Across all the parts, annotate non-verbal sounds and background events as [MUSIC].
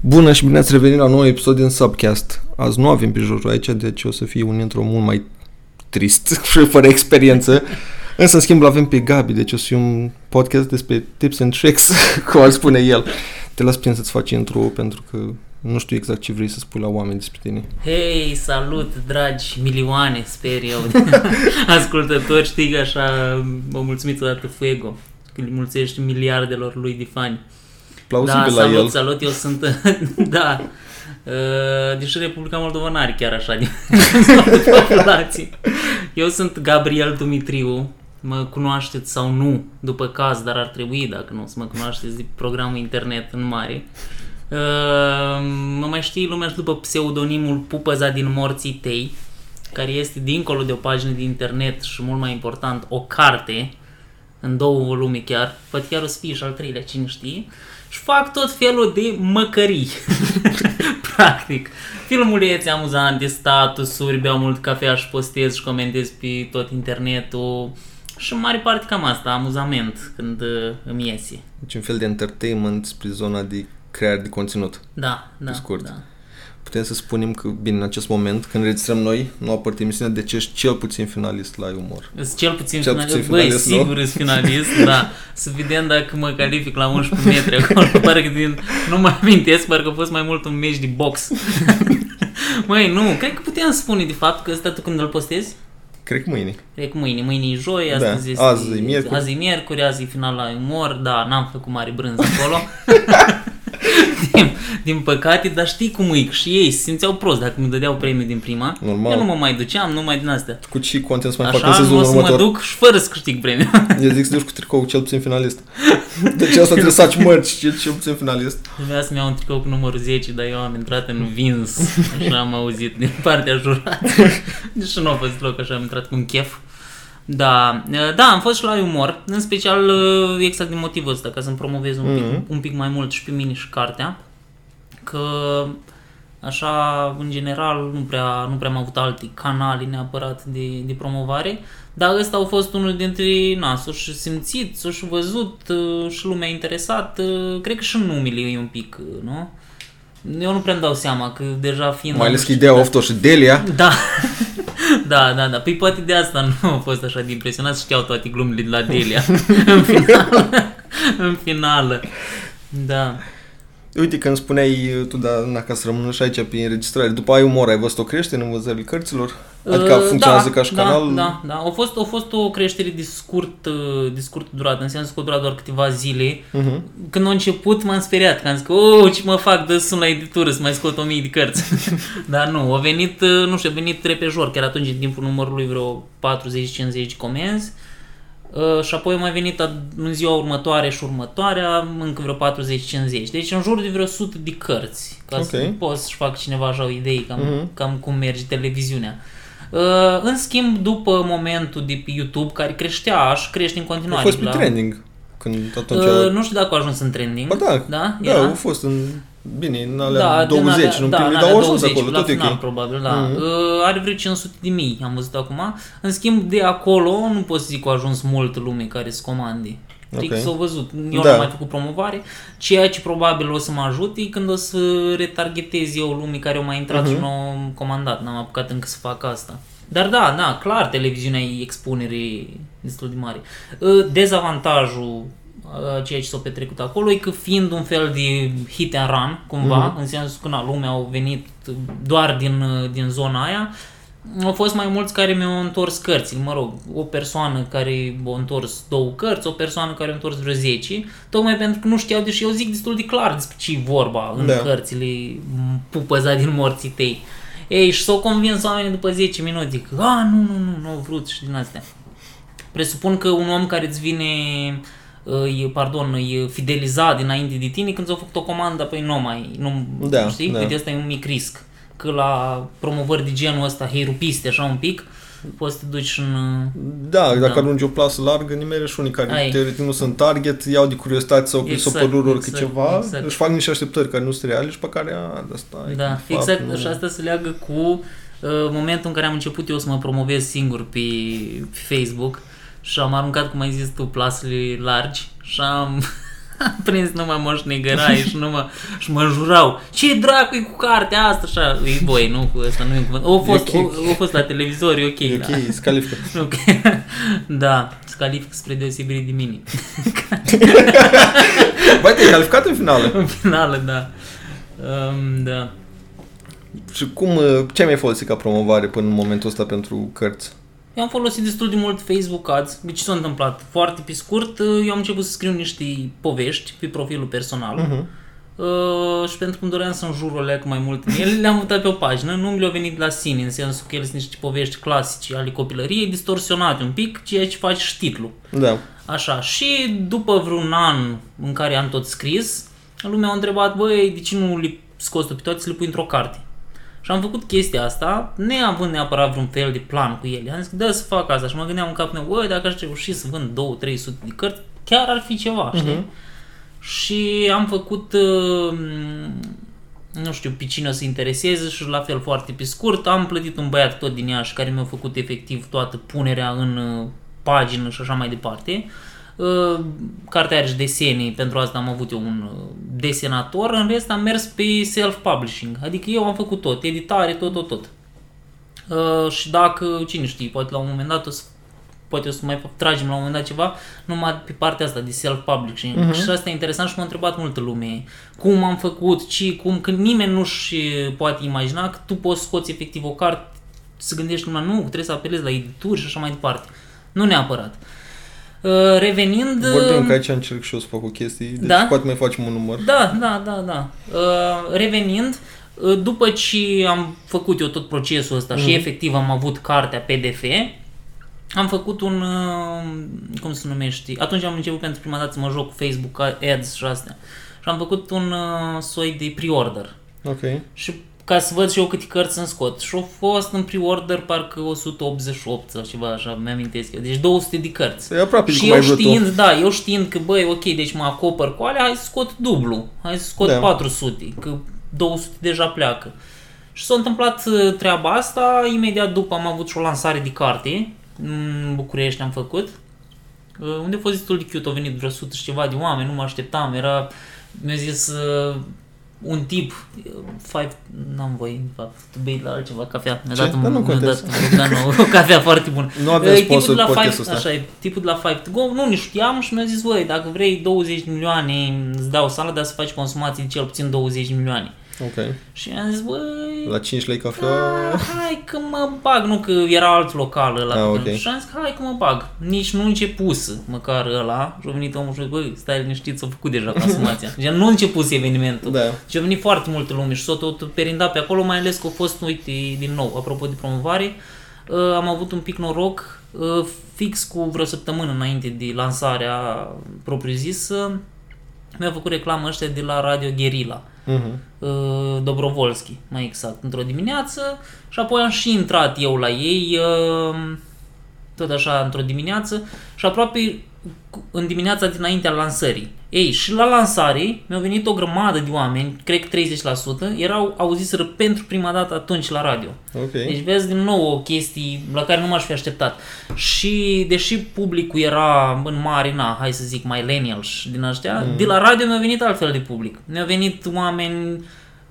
Bună și bine ați revenit la un nou episod din Subcast. Azi nu avem pe Jojo aici, deci o să fie un intro mult mai trist [LAUGHS] și fără experiență. Însă, în schimb, l-avem pe Gabi, deci o să fie un podcast despre tips and tricks, [LAUGHS] cum ar spune el. Te las puțin să-ți faci intro pentru că nu știu exact ce vrei să spui la oameni despre tine. Hei, salut, dragi milioane, sper eu, [LAUGHS] ascultători, știi că așa mă mulțumit odată Fuego, când îi mulțești miliardelor lui de fani. Plauzibil da, la salut, el. salut, eu sunt, [LAUGHS] da, uh, deși Republica Moldova n-are chiar așa de de [LAUGHS] populație. Eu sunt Gabriel Dumitriu, mă cunoașteți sau nu, după caz, dar ar trebui, dacă nu, să mă cunoașteți de programul internet în mare. Uh, mă mai știi lumea și după pseudonimul Pupăza din morții tei, care este dincolo de o pagină de internet și mult mai important, o carte, în două volume chiar, poate chiar o să fie și al treilea, cine știe, și fac tot felul de măcării, [LAUGHS] practic. Filmulețe amuzante, statusuri, beau mult cafea și postez și comentez pe tot internetul și în mare parte cam asta, amuzament când uh, îmi iese. Deci un fel de entertainment spre zona de creare de conținut. Da, da, scurt. da. Putem să spunem că, bine, în acest moment, când registrăm noi, nu apărut emisiunea, deci ești cel puțin finalist la umor. Sunt cel puțin, Cel finalist, puțin băi, finalist, nu? sigur sunt finalist, da. [LAUGHS] Să vedem dacă mă calific la 11 metri acolo, [LAUGHS] parcă din, nu mă amintesc, parcă a fost mai mult un meci de box. [LAUGHS] Măi, nu, cred că putem spune de fapt că ăsta tu când îl postezi? Cred că mâine. Cred că mâine, mâine e joi, Da, astăzi este, azi e miercuri. azi e miercuri, azi e final la umor, da, n-am făcut mare brânză acolo. [LAUGHS] din, din păcate, dar știi cum e, și ei se simțeau prost dacă mi dădeau premiu din prima. Normal. Eu nu mă mai duceam, nu mai din astea. Cu ce content să mai fac în Așa, nu sezonul o să mă următor? duc și fără să câștig premiu. [LAUGHS] Eu zic să duci cu tricou cel puțin finalist. Deci asta trebuie să faci mărci, cel, cel puțin finalist. Trebuia să-mi iau un tricou cu numărul 10, dar eu am intrat în vins. Așa am auzit din partea juraților. [LAUGHS] Deci nu a fost loc, așa am intrat cu un chef. Da, da, am fost și la umor, în special exact din motivul ăsta, ca să-mi promovez un pic, Mhm. un pic mai mult și pe mine și cartea. Că așa, în general, nu prea, nu prea am avut alte canale neapărat de, de promovare, dar ăsta a fost unul dintre, na, s-o și simțit, s-o și văzut uh, și lumea interesat, uh, cred că și numele e un pic, uh, nu? Eu nu prea-mi dau seama că deja fiind... Mai ales nu că știu, ideea da. oftoș și Delia. [LAUGHS] Da, da, da, da. Păi poate de asta nu au fost așa de impresionați, știau toate glumele de la Delia [LAUGHS] în final. în finală. Da. Uite, când spuneai tu, da, na, ca să rămână și aici pe înregistrare, după ai umor, ai văzut o creștere în vânzările cărților? Adică Uh, funcționează da, ca și da, canal? Da, da. A fost, a fost o creștere de scurt, uh, de scurt durată, în sensul că a durat doar câteva zile. Mhm. Când a început m-am speriat, că am zis că, oh, ce mă fac, dă sun la editură să mai scot o mie de cărți. [LAUGHS] Dar nu, a venit, uh, nu știu, a venit repejor, chiar atunci în timpul numărului vreo 40-50 comenzi. Uh, și apoi a mai venit a- în ziua următoare și următoarea încă vreo 40-50. Deci în jur de vreo 100 de cărți. Ca să Ok. pot să-și fac cineva așa o idee cam, Mhm. cam cum merge televiziunea. Uh, în schimb, după momentul de pe YouTube, care creștea și crește în A continuare. fost pe la- trending. Când atunci... Uh, nu știu dacă a ajuns în trending. Ba da, Da? da, Era? au fost în... Bine, în alea Da, din 20, alea- nu da, primii, în dar alea au ajuns 20, acolo, la tot e final, ok. probabil, da. Mhm. Uh, are vreo 500 de mii, am văzut acum. În schimb, de acolo nu pot să zic că a ajuns mult lume care să comande. Știi, Ok. s-au văzut. Eu Da. n-am mai făcut promovare, ceea ce probabil o să mă ajute e când o să retargetez eu lumii care au mai intrat Mhm. și nu au comandat. N-am apucat încă să fac asta. Dar da, da, clar, televiziunea e expunere destul de mare. Uh, Dezavantajul uh, ceea ce s-a petrecut acolo e că fiind un fel de hit and run, cumva, în sensul că na, lumea au venit doar din, uh, din zona aia, au fost mai mulți care mi-au întors cărțile, mă rog, o persoană care a întors două cărți, o persoană care a întors vreo 10, tocmai pentru că nu știau, deși eu zic destul de clar despre ce e vorba în Da. cărțile pupăza din morții tăi. Ei, și s-au convins oamenii după 10 minute că, a, nu, nu, nu, nu au vrut și din astea. Presupun că un om care îți vine, uh, e, pardon, e fidelizat dinainte de tine, când ți-a făcut o comandă, păi nu mai, nu, Da, știi? da. Uite, asta e un mic risc. Că la promovări de genul ăsta, heirupiste, așa un pic, poți să te duci în... uh, Da, dacă Da. ajungi o plasă largă, nimeri și unii care Ai. teoretic nu sunt target, iau de curiozitate sau că Exact, s-o părut exact, ceva, exact. își fac niște așteptări care nu sunt reale și pe care, a, de asta Da, de fapt, exact, nu- și asta se leagă cu uh, momentul în care am început eu să mă promovez singur pe, pe Facebook și am aruncat, cum ai zis tu, plasele largi și am Am [LAUGHS] prins numai moșnegărai și, numai, și mă jurau. Ce dracu e cu cartea asta? Așa, e voi, nu cu ăsta, nu e cuvânt. O fost, ok. o, o fost la televizor, e ok. E da. ok, scalifică. Ok. da, scalific [LAUGHS] spre deosebire de mine. [LAUGHS] Băi, te-ai calificat în finală. În finală, da. Um, da. Și cum, uh, ce ai mai folosit ca promovare până în momentul ăsta pentru cărți? Eu am folosit destul de mult Facebook Ads. De ce s-a întâmplat? Foarte pe scurt, eu am început să scriu niște povești pe profilul personal. Mhm. Uh, și pentru că îmi doream să înjur o leacă mai mult în ele, le-am mutat pe o pagină. Nu mi le-au venit la sine, în sensul că ele sunt niște povești clasice ale copilăriei, distorsionate un pic, ceea ce faci și știtlul. Da. Așa, și după vreun an în care am tot scris, lumea a întrebat, băi, de ce nu le scoți tu pe toate să le pui într-o carte? Și am făcut chestia asta, neavând neapărat vreun fel de plan cu ele. Am zis, da, să fac asta. Și mă gândeam în capul meu, băi, dacă aș reuși să vând 2-300 de cărți, chiar ar fi ceva, știi? Mhm. Și am făcut, uh, nu știu, pe cine o să intereseze și la fel foarte pe scurt, am plătit un băiat tot din Iași care mi-a făcut efectiv toată punerea în uh, pagină și așa mai departe. Uh, Cartea are și desene, pentru asta am avut eu un uh, desenator, în rest am mers pe self-publishing, adică eu am făcut tot, editare, tot, tot, tot. Uh, și dacă, cine știe, poate la un moment dat o să poate o să mai tragem la un moment dat ceva, numai pe partea asta de self-publishing. Mhm. Uh-huh. Și asta e interesant și m-a întrebat multă lume. Cum am făcut, ce, cum, că nimeni nu-și poate imagina că tu poți scoți efectiv o carte, să gândești numai, nu, trebuie să apelezi la edituri și așa mai departe. Nu neapărat. Uh, revenind... Vorbim că aici încerc și eu să fac o chestie, deci Da? poate mai facem un număr. Da, da, da, da. Uh, revenind, uh, după ce am făcut eu tot procesul ăsta și efectiv am avut cartea PDF, am făcut un, uh, cum se numește, atunci am început pentru prima dată să mă joc cu Facebook Ads și astea. Și am făcut un uh, soi de pre-order. Ok. Și ca să văd și eu câte cărți îmi scot. Și au fost în pre-order parcă 188 sau ceva așa, mi-amintesc eu. Deci 200 de cărți. E aproape de Și cum eu ai vrut tu. știind, da, eu știind că, băi, ok, deci mă acopăr cu alea, hai să scot dublu, hai să scot Da. 400, că 200 deja pleacă. Și s-a întâmplat uh, treaba asta, imediat după am avut și o lansare de carte, în București am făcut, uh, unde a fost destul de cute, au venit vreo 100 și ceva de oameni, nu mă așteptam, era, mi-a zis uh, un tip, uh, five, n-am voie, de fapt, să bei la altceva, cafea, mi-a Ce? dat, un, Dar nu mi-a contează. dat Bogdan o, o cafea foarte bună. Nu avem E, tipul sponsor de la podcastul Five, ăsta. așa e, tipul de la Five to Go, nu ne știam și mi-a zis, băi, dacă vrei 20 de milioane, îți dau sală, dar să faci consumații de cel puțin 20 de milioane. Ok. Și am zis, băi, La 5 lei cafea... da, hai că mă bag, nu că era alt local ăla. Ah, pe ok. care- Și am zis, hai că mă bag. Nici nu începus măcar ăla. Și a venit omul și a zis, băi, stai liniștit, s-a făcut deja consumația. [LAUGHS] Deci nu a început evenimentul. Da. Și a venit foarte multă lume și s-a tot perindat pe acolo, mai ales că a fost, uite, din nou, apropo de promovare, uh, am avut un pic noroc, uh, fix cu vreo săptămână înainte de lansarea propriu-zisă, mi-a făcut reclamă ăștia de la Radio Guerilla. Mhm. uh, Dobrovolski, mai exact, într-o dimineață. Și apoi am și intrat eu la ei uh, tot așa într-o dimineață. Și aproape cu- în dimineața dinaintea lansării. Ei, și la lansare mi-au venit o grămadă de oameni, cred că 30%, erau auziseră pentru prima dată atunci la radio. Ok. Deci vezi din nou o chestie la care nu m-aș fi așteptat. Și deși publicul era în mare, na, hai să zic, millennials din ăștia, mm. de la radio mi-a venit altfel de public. Mi-au venit oameni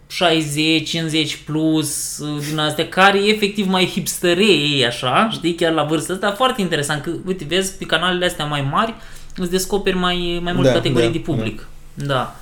60, 50 plus din astea, care efectiv mai hipsterei, așa, știi, chiar la vârsta asta, foarte interesant, că, uite, vezi, pe canalele astea mai mari, îți descoperi mai, mai multe Da, categorii da, de public. Da.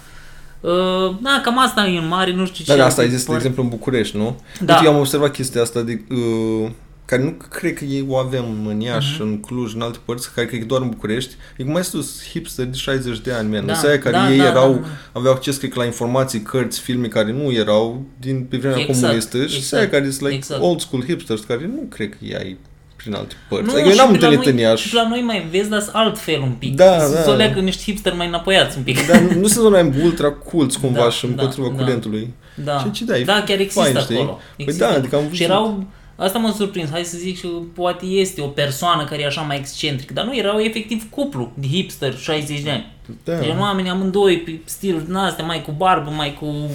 Uh, da, cam asta e în mare, nu știu ce. Da, da, asta ai zis, de Foarte- exemplu, în București, nu? Da. Uite, eu am observat chestia asta de... Uh, care nu cred că ei o avem în Iași, în Cluj, în alte părți, care cred că doar în București. E cum ai spus, hipster de 60 de ani, man. Da, Da, aia care da, ei da, erau, da, da. aveau acces, cred că, la informații, cărți, filme care nu erau din pe vremea Exact, comunistă și exact, aia care sunt like exact. old school hipsters, care nu cred că ei prin alte părți. Nu, adică eu și n-am pe la întâlnit noi- în Iași. Și la noi mai vezi, dar sunt altfel un pic. Da, Să da. să o leagă niște hipster mai înapoiați un pic. Dar nu sunt mai ultra culți cumva Da, și da, împotriva da. curentului. Da, Și ce dai, da chiar există fain, știi? acolo. Păi Există. da, adică am Și văzut. erau, asta m-a surprins, hai să zic și poate este o persoană care e așa mai excentrică, dar nu, erau efectiv cuplu de hipster, 60 de ani. Da. Deci oamenii amândoi pe stiluri din astea, mai cu barbă, mai cu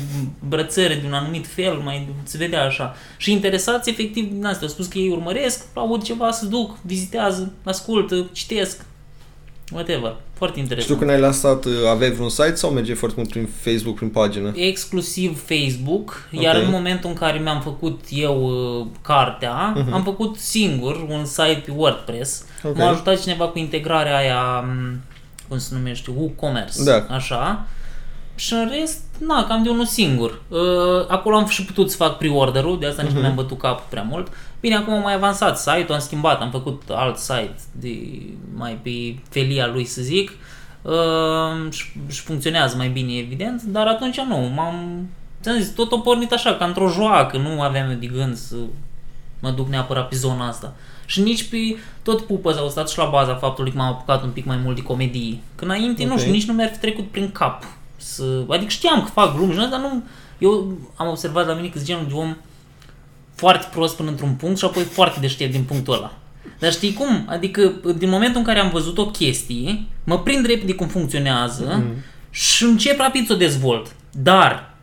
brățări de un anumit fel, mai se vedea așa. Și interesați efectiv din astea. Au spus că ei urmăresc, aud ceva, să duc, vizitează, ascultă, citesc. Whatever. Foarte Și interesant. tu când ai lansat, uh, aveai vreun site sau merge foarte mult prin Facebook, prin pagină? exclusiv Facebook, iar Ok. în momentul în care mi-am făcut eu uh, cartea, Mhm. am făcut singur un site pe WordPress. Ok. M-a ajutat cineva cu integrarea aia, m, cum se numește, WooCommerce, Da. așa. Și în rest, na, cam de unul singur. Uh, acolo am și putut să fac pre-order-ul, de asta nici Mhm. nu mi-am bătut capul prea mult. Bine, acum am mai avansat site-ul, am schimbat, am făcut alt site de, mai pe felia lui, să zic. Uh, și, și funcționează mai bine, evident, dar atunci nu, m-am... Ți-am zis, tot o pornit așa, ca într-o joacă, nu aveam eu de gând să mă duc neapărat pe zona asta. Și nici pe tot pupă au stat și la baza faptului că m-am apucat un pic mai mult de comedie. Că înainte, nu Ok. știu, nici nu mi-ar fi trecut prin cap. Să... Adică știam că fac glume și asta, dar nu... Eu am observat la mine că sunt genul de om foarte prost până într-un punct și apoi foarte deștept din punctul ăla. Dar știi cum? Adică din momentul în care am văzut o chestie, mă prind repede cum funcționează Mhm. și încep rapid să o dezvolt. Dar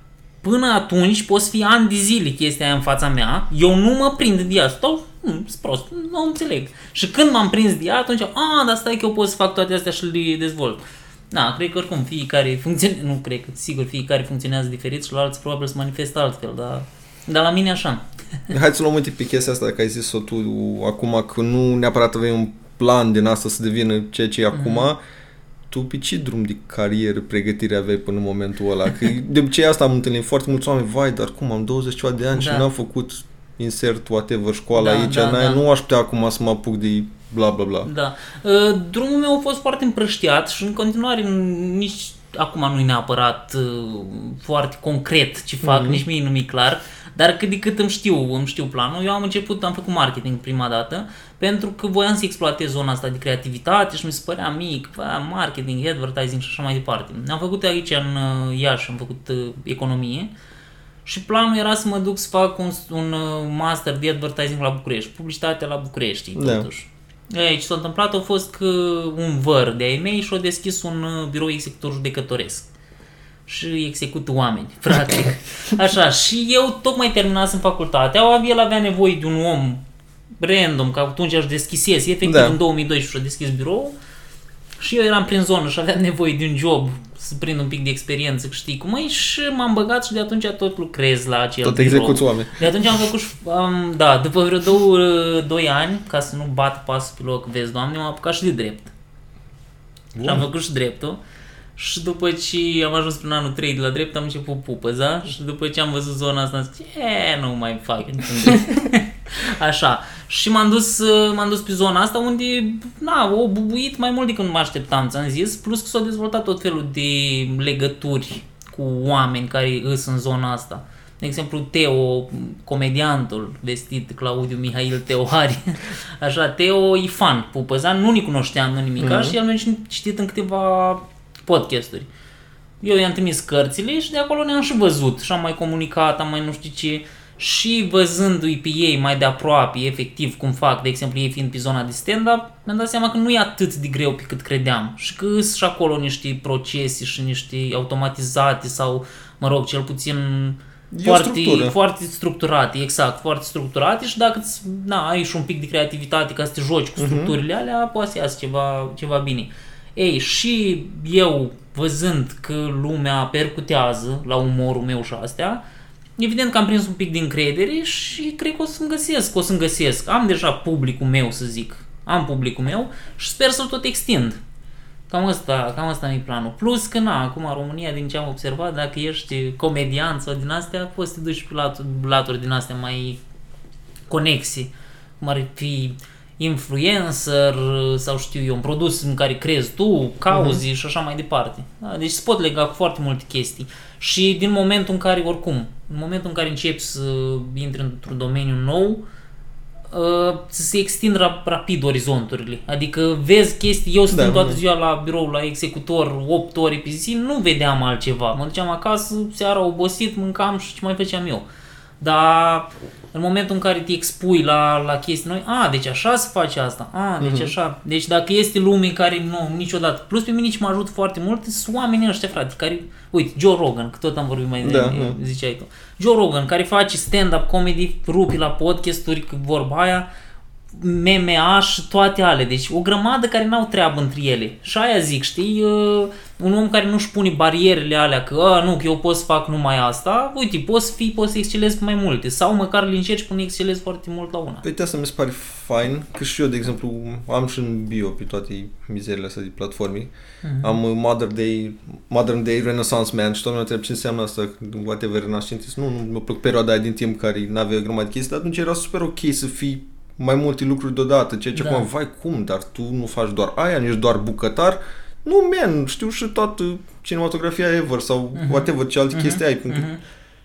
până atunci poți fi ani de zile chestia aia în fața mea, eu nu mă prind de ea, stau, hm, sunt prost, nu înțeleg. Și când m-am prins de ea, atunci, a, dar stai că eu pot să fac toate astea și le dezvolt. Da, cred că oricum fiecare funcționează, nu cred că, sigur, fiecare funcționează diferit și la alții probabil se manifestă altfel, dar, dar la mine așa. Hai să luăm uite pe chestia asta, că ai zis-o tu acum, că nu neapărat aveai un plan din asta să devină ceea ce e Mhm. acum. Tu pe ce drum de carieră, pregătire aveai până în momentul ăla? Că de obicei asta am întâlnit foarte mulți oameni, vai, dar cum, am 20 ceva de ani și Da. n-am făcut insert whatever școala Da, aici, da, n-ai- da. nu aș putea acum să mă apuc de bla bla bla. Da. Uh, Drumul meu a fost foarte împrăștiat și în continuare nici acum nu e neapărat uh, foarte concret ce fac, Mhm. nici mie nu mi-e clar, dar cât de cât îmi știu, îmi știu planul. Eu am început, am făcut marketing prima dată, pentru că voiam să exploatez zona asta de creativitate și mi se părea mic, bă, marketing, advertising și așa mai departe. Am făcut aici în uh, Iași, am făcut uh, economie și planul era să mă duc să fac un, un uh, master de advertising la București, publicitatea la București, Da. totuși. Ei, ce s-a întâmplat a fost că un văr de ai mei și-a deschis un uh, birou executor judecătoresc. Și execută oameni, practic. [LAUGHS] Așa, și eu tocmai terminasem facultatea, el avea nevoie de un om random, că atunci aș deschisese, efectiv Da. în 2012 și-a deschis birou și eu eram prin zonă și aveam nevoie de un job să prind un pic de experiență, că știi cum e, și m-am băgat și de atunci tot lucrez la acel Tot birou. execuți oameni. De atunci am făcut, și- am, da, după vreo două, doi ani, ca să nu bat pasul pe loc, vezi, doamne, m-am apucat și de drept. Și am făcut și dreptul. Și după ce am ajuns prin anul 3 de la drept, am început pupăza și după ce am văzut zona asta, am zis, e, nu mai fac eu niciun drept." [LAUGHS] Așa. Și m-am dus, uh, m-am dus pe zona asta unde, na, o bubuit mai mult decât mă așteptam, ți-am zis, plus că s-au dezvoltat tot felul de legături cu oameni care îs în zona asta. De exemplu, Teo, comediantul vestit Claudiu Mihail Teohari, [LAUGHS] așa, Teo e fan pupăzan, nu ni cunoșteam, nu nimica Mhm. și el mi-a citit în câteva podcasturi. Eu i-am trimis cărțile și de acolo ne-am și văzut și am mai comunicat, am mai nu știu ce și văzându-i pe ei mai de aproape, efectiv, cum fac, de exemplu, ei fiind pe zona de stand-up, mi-am dat seama că nu e atât de greu pe cât credeam și că sunt și acolo niște procese și niște automatizate sau, mă rog, cel puțin E o foarte, structură. foarte structurate, exact, foarte structurate și dacă îți, na, ai și un pic de creativitate ca să te joci cu structurile alea, poate să iasă ceva, ceva bine. Ei, și eu, văzând că lumea percutează la umorul meu și astea, evident că am prins un pic de încredere și cred că o să-mi găsesc, o să-mi găsesc. Am deja publicul meu, să zic. Am publicul meu și sper să-l tot extind. Cam asta, cam asta e planul. Plus că, na, acum România, din ce am observat, dacă ești comedian sau din astea, poți să te duci pe laturi, laturi din astea mai conexe, cum ar fi influencer sau știu eu, un produs în care crezi tu, cauze și așa mai departe. Da? Deci se pot lega cu foarte multe chestii. Și din momentul în care, oricum, în momentul în care începi să intri într-un domeniu nou, uh, să se extind rap- rapid orizonturile. Adică vezi chestii, eu stând Da, toată da. ziua la birou, la executor, 8 ore pe zi, nu vedeam altceva. Mă duceam acasă, seara obosit, mâncam și ce mai făceam eu. Dar în momentul în care te expui la, la chestii noi, a, deci așa se face asta, a, deci așa. Deci dacă este lume care nu, niciodată, plus pe mine ce mă ajută foarte mult, sunt oamenii ăștia, frate, care, uite, Joe Rogan, că tot am vorbit mai Da, da, da. ziceai tu. Joe Rogan, care face stand-up comedy, rupi la podcasturi, că vorba aia, MMA și toate ale. Deci o grămadă care n-au treabă între ele. Și aia zic, știi, uh, un om care nu-și pune barierele alea că a, nu, că eu pot să fac numai asta, uite, poți fi, poți să excelezi pe mai multe. Sau măcar le încerci până excelezi foarte mult la una. Uite, asta mi se pare fain, că și eu, de exemplu, am și în bio pe toate mizerile astea de platforme. Uh-huh. Am uh, Modern Day, Modern Day Renaissance Man și tot lumea întreb ce înseamnă asta, whatever, renascentist. Nu, nu, mi-a plăcut perioada aia din timp care n-avea grămadă de chestii, dar atunci era super ok să fii mai multe lucruri deodată, ceea ce Da. acum, vai cum, dar tu nu faci doar aia, nu ești doar bucătar, nu, man, știu și toată cinematografia ever sau Mhm. whatever, ce alte Mhm. chestii ai, pentru că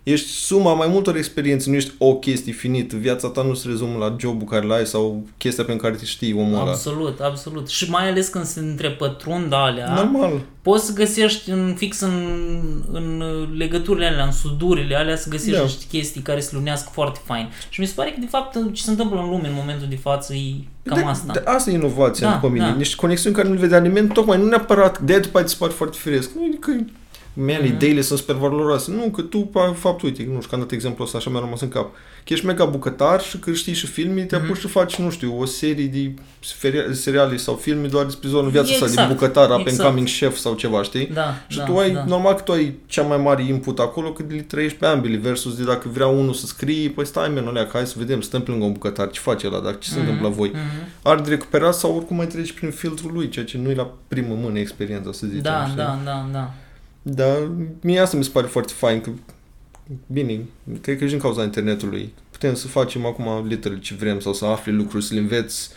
ești suma mai multor experiențe, nu ești o chestie finită, viața ta nu se rezumă la jobul care l-ai sau chestia pe care te știi omul ăla. Absolut, absolut. Și mai ales când se întrepătrund alea, Normal. poți să găsești în, fix în, în legăturile alea, în sudurile alea, să găsești Da. niște chestii care se lunească foarte fain. Și mi se pare că, de fapt, ce se întâmplă în lume în momentul de față e cam de, asta. De, asta e inovația Da, după mine. da. Niște conexiuni care nu le vedea nimeni, tocmai nu neapărat de după aia ți se pare foarte firesc. Nu e că Man, Mhm. ideile sunt super valoroase. Nu, că tu, pa- fapt, uite, nu știu, că am dat exemplu ăsta, așa mi-a rămas în cap. Că ești mega bucătar și că știi și filme, te Mhm. apuci și faci, nu știu, o serie de feria- seriale sau filme doar despre zonul viața asta, Exact, din bucătar, up and exact. coming chef sau ceva, știi? Da, Și da, tu ai, da. normal că tu ai cea mai mare input acolo, că le trăiești pe ambele, versus de dacă vrea unul să scrie, păi stai, men, olea, hai să vedem, stăm pe lângă un bucătar, ce face ăla, dar ce se Mhm, întâmplă la voi? mhm. Are de recuperat sau oricum mai treci prin filtrul lui, ceea ce nu e la primă mână experiența, să zicem. Da, știi? da, da, da. Dar mie asta mi se pare foarte fain, că bine, cred că și din cauza internetului putem să facem acum literally ce vrem sau să afli lucruri, să le înveți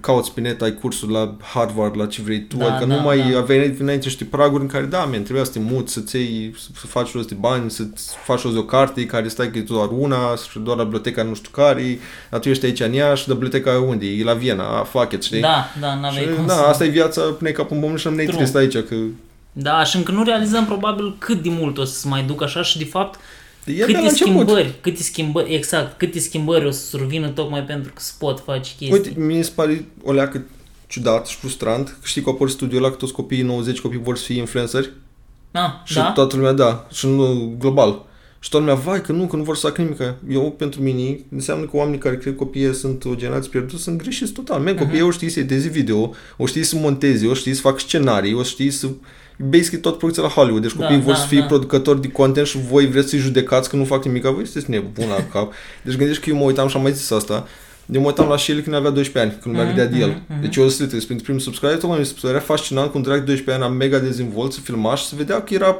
cauți pe net, ai cursuri la Harvard, la ce vrei tu, Da, adică da, nu mai da. aveai înainte niște praguri în care, da, man, trebuia să te muți, să-ți iei, să, să faci rost de bani, să faci rost de o carte care stai că e doar una, și doar la biblioteca nu știu care, dar tu ești aici în Iași, dar biblioteca unde e? E la Viena, a, fuck it, știi? Da, da, n-aveai și, cum da, să... asta e viața, pune capul în pământ și nu ne True. trist aici, că Da, și încă nu realizăm probabil cât de mult o să se mai ducă așa și de fapt e de la câte început. schimbări, câte schimbări, exact, câte schimbări o să survină tocmai pentru că se pot face chestii. Uite, mi se pare o leacă ciudat și frustrant. că Știi că au apărut studiul ăla că toți copiii 90 copii vor să fie influenceri? ah, Și da? toată lumea da. Și nu, global. Și toată lumea, vai că nu, că nu vor să facă nimic. Eu, pentru mine, înseamnă că oamenii care cred că copiii sunt o generație pierdută sunt greșiți total. Men, copiii o știi să edeze video, o știi să monteze, o știi să facă scenarii, o știi să... Basically tot producția la Hollywood. Deci Da, copiii vor da, să fie da. producători de content și voi vreți să-i judecați că nu fac nimic. Voi sunteți nebun la cap. Deci gândești că eu mă uitam și am mai zis asta. Eu mă uitam la Shelly când avea 12 ani, când lumea Mhm, vedea de el. mhm, mhm. Deci eu sunt pentru primul subscriber, tocmai mi se părea fascinant cu un drag de 12 ani, am mega dezvolt să filma și să vedea că era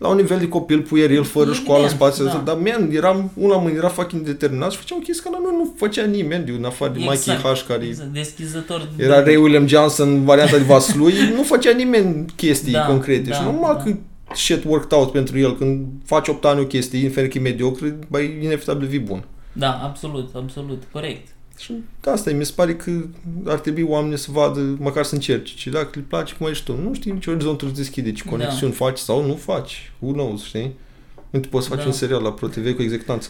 la un nivel de copil pueril, fără Evident, școală, spațiu, da. dar man, eram, unul la mână, era fucking determinat și făcea o chestie care la noi nu făcea nimeni, de în afară de Mikey H, care exact, deschizător. de- era Ray William Johnson, varianta de Vaslui, [LAUGHS] nu făcea nimeni chestii Da, concrete da, și normal da. că shit worked out pentru el, când faci 8 ani o chestie, indiferent că e mediocre, băi, inevitabil vii bun. Da, absolut, absolut, corect. Și asta e, mi se pare că ar trebui oamenii să vadă, măcar să încerci. Și dacă le place cum ești tu, nu știi ce orizontul îți deschide, ce Da. conexiuni faci sau nu faci. Who knows, știi? Nu te poți să faci Da. un serial la ProTV cu executanță.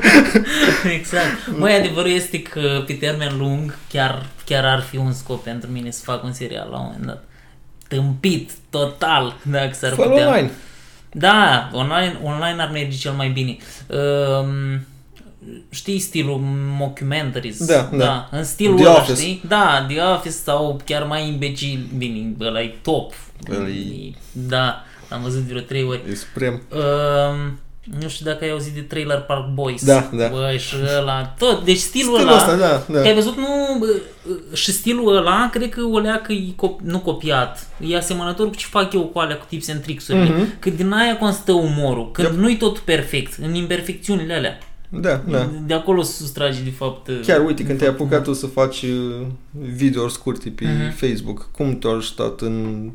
[LAUGHS] exact. Măi, adevărul este că pe termen lung chiar, chiar ar fi un scop pentru mine să fac un serial la un moment dat. Tâmpit, total, dacă s-ar Fă putea. online. Da, online, online ar merge cel mai bine. Um, știi stilul mockumentaries? Da, da. În stilul The ăla, Office. știi? Da, The Office sau chiar mai imbecil. Bine, ăla e top. Ăla e- Da, am văzut vreo trei ori. E suprem. Um, nu știu dacă ai auzit de Trailer Park Boys. Da, da. Băi, și ăla, tot, deci stilul, Stilul ăla, ăsta, da, da. că ai văzut, nu, bă, și stilul ăla, cred că o leacă e cop- nu copiat, e asemănător cu ce fac eu cu alea, cu tips and tricks-urile, Mhm. că din aia constă umorul, când Yep. nu-i tot perfect, în imperfecțiunile alea. Da, da. De acolo se sustrage, de fapt... Chiar uite, când te-ai apucat tu să faci uh, videouri scurte pe Mhm. Facebook, cum te-a ajutat în...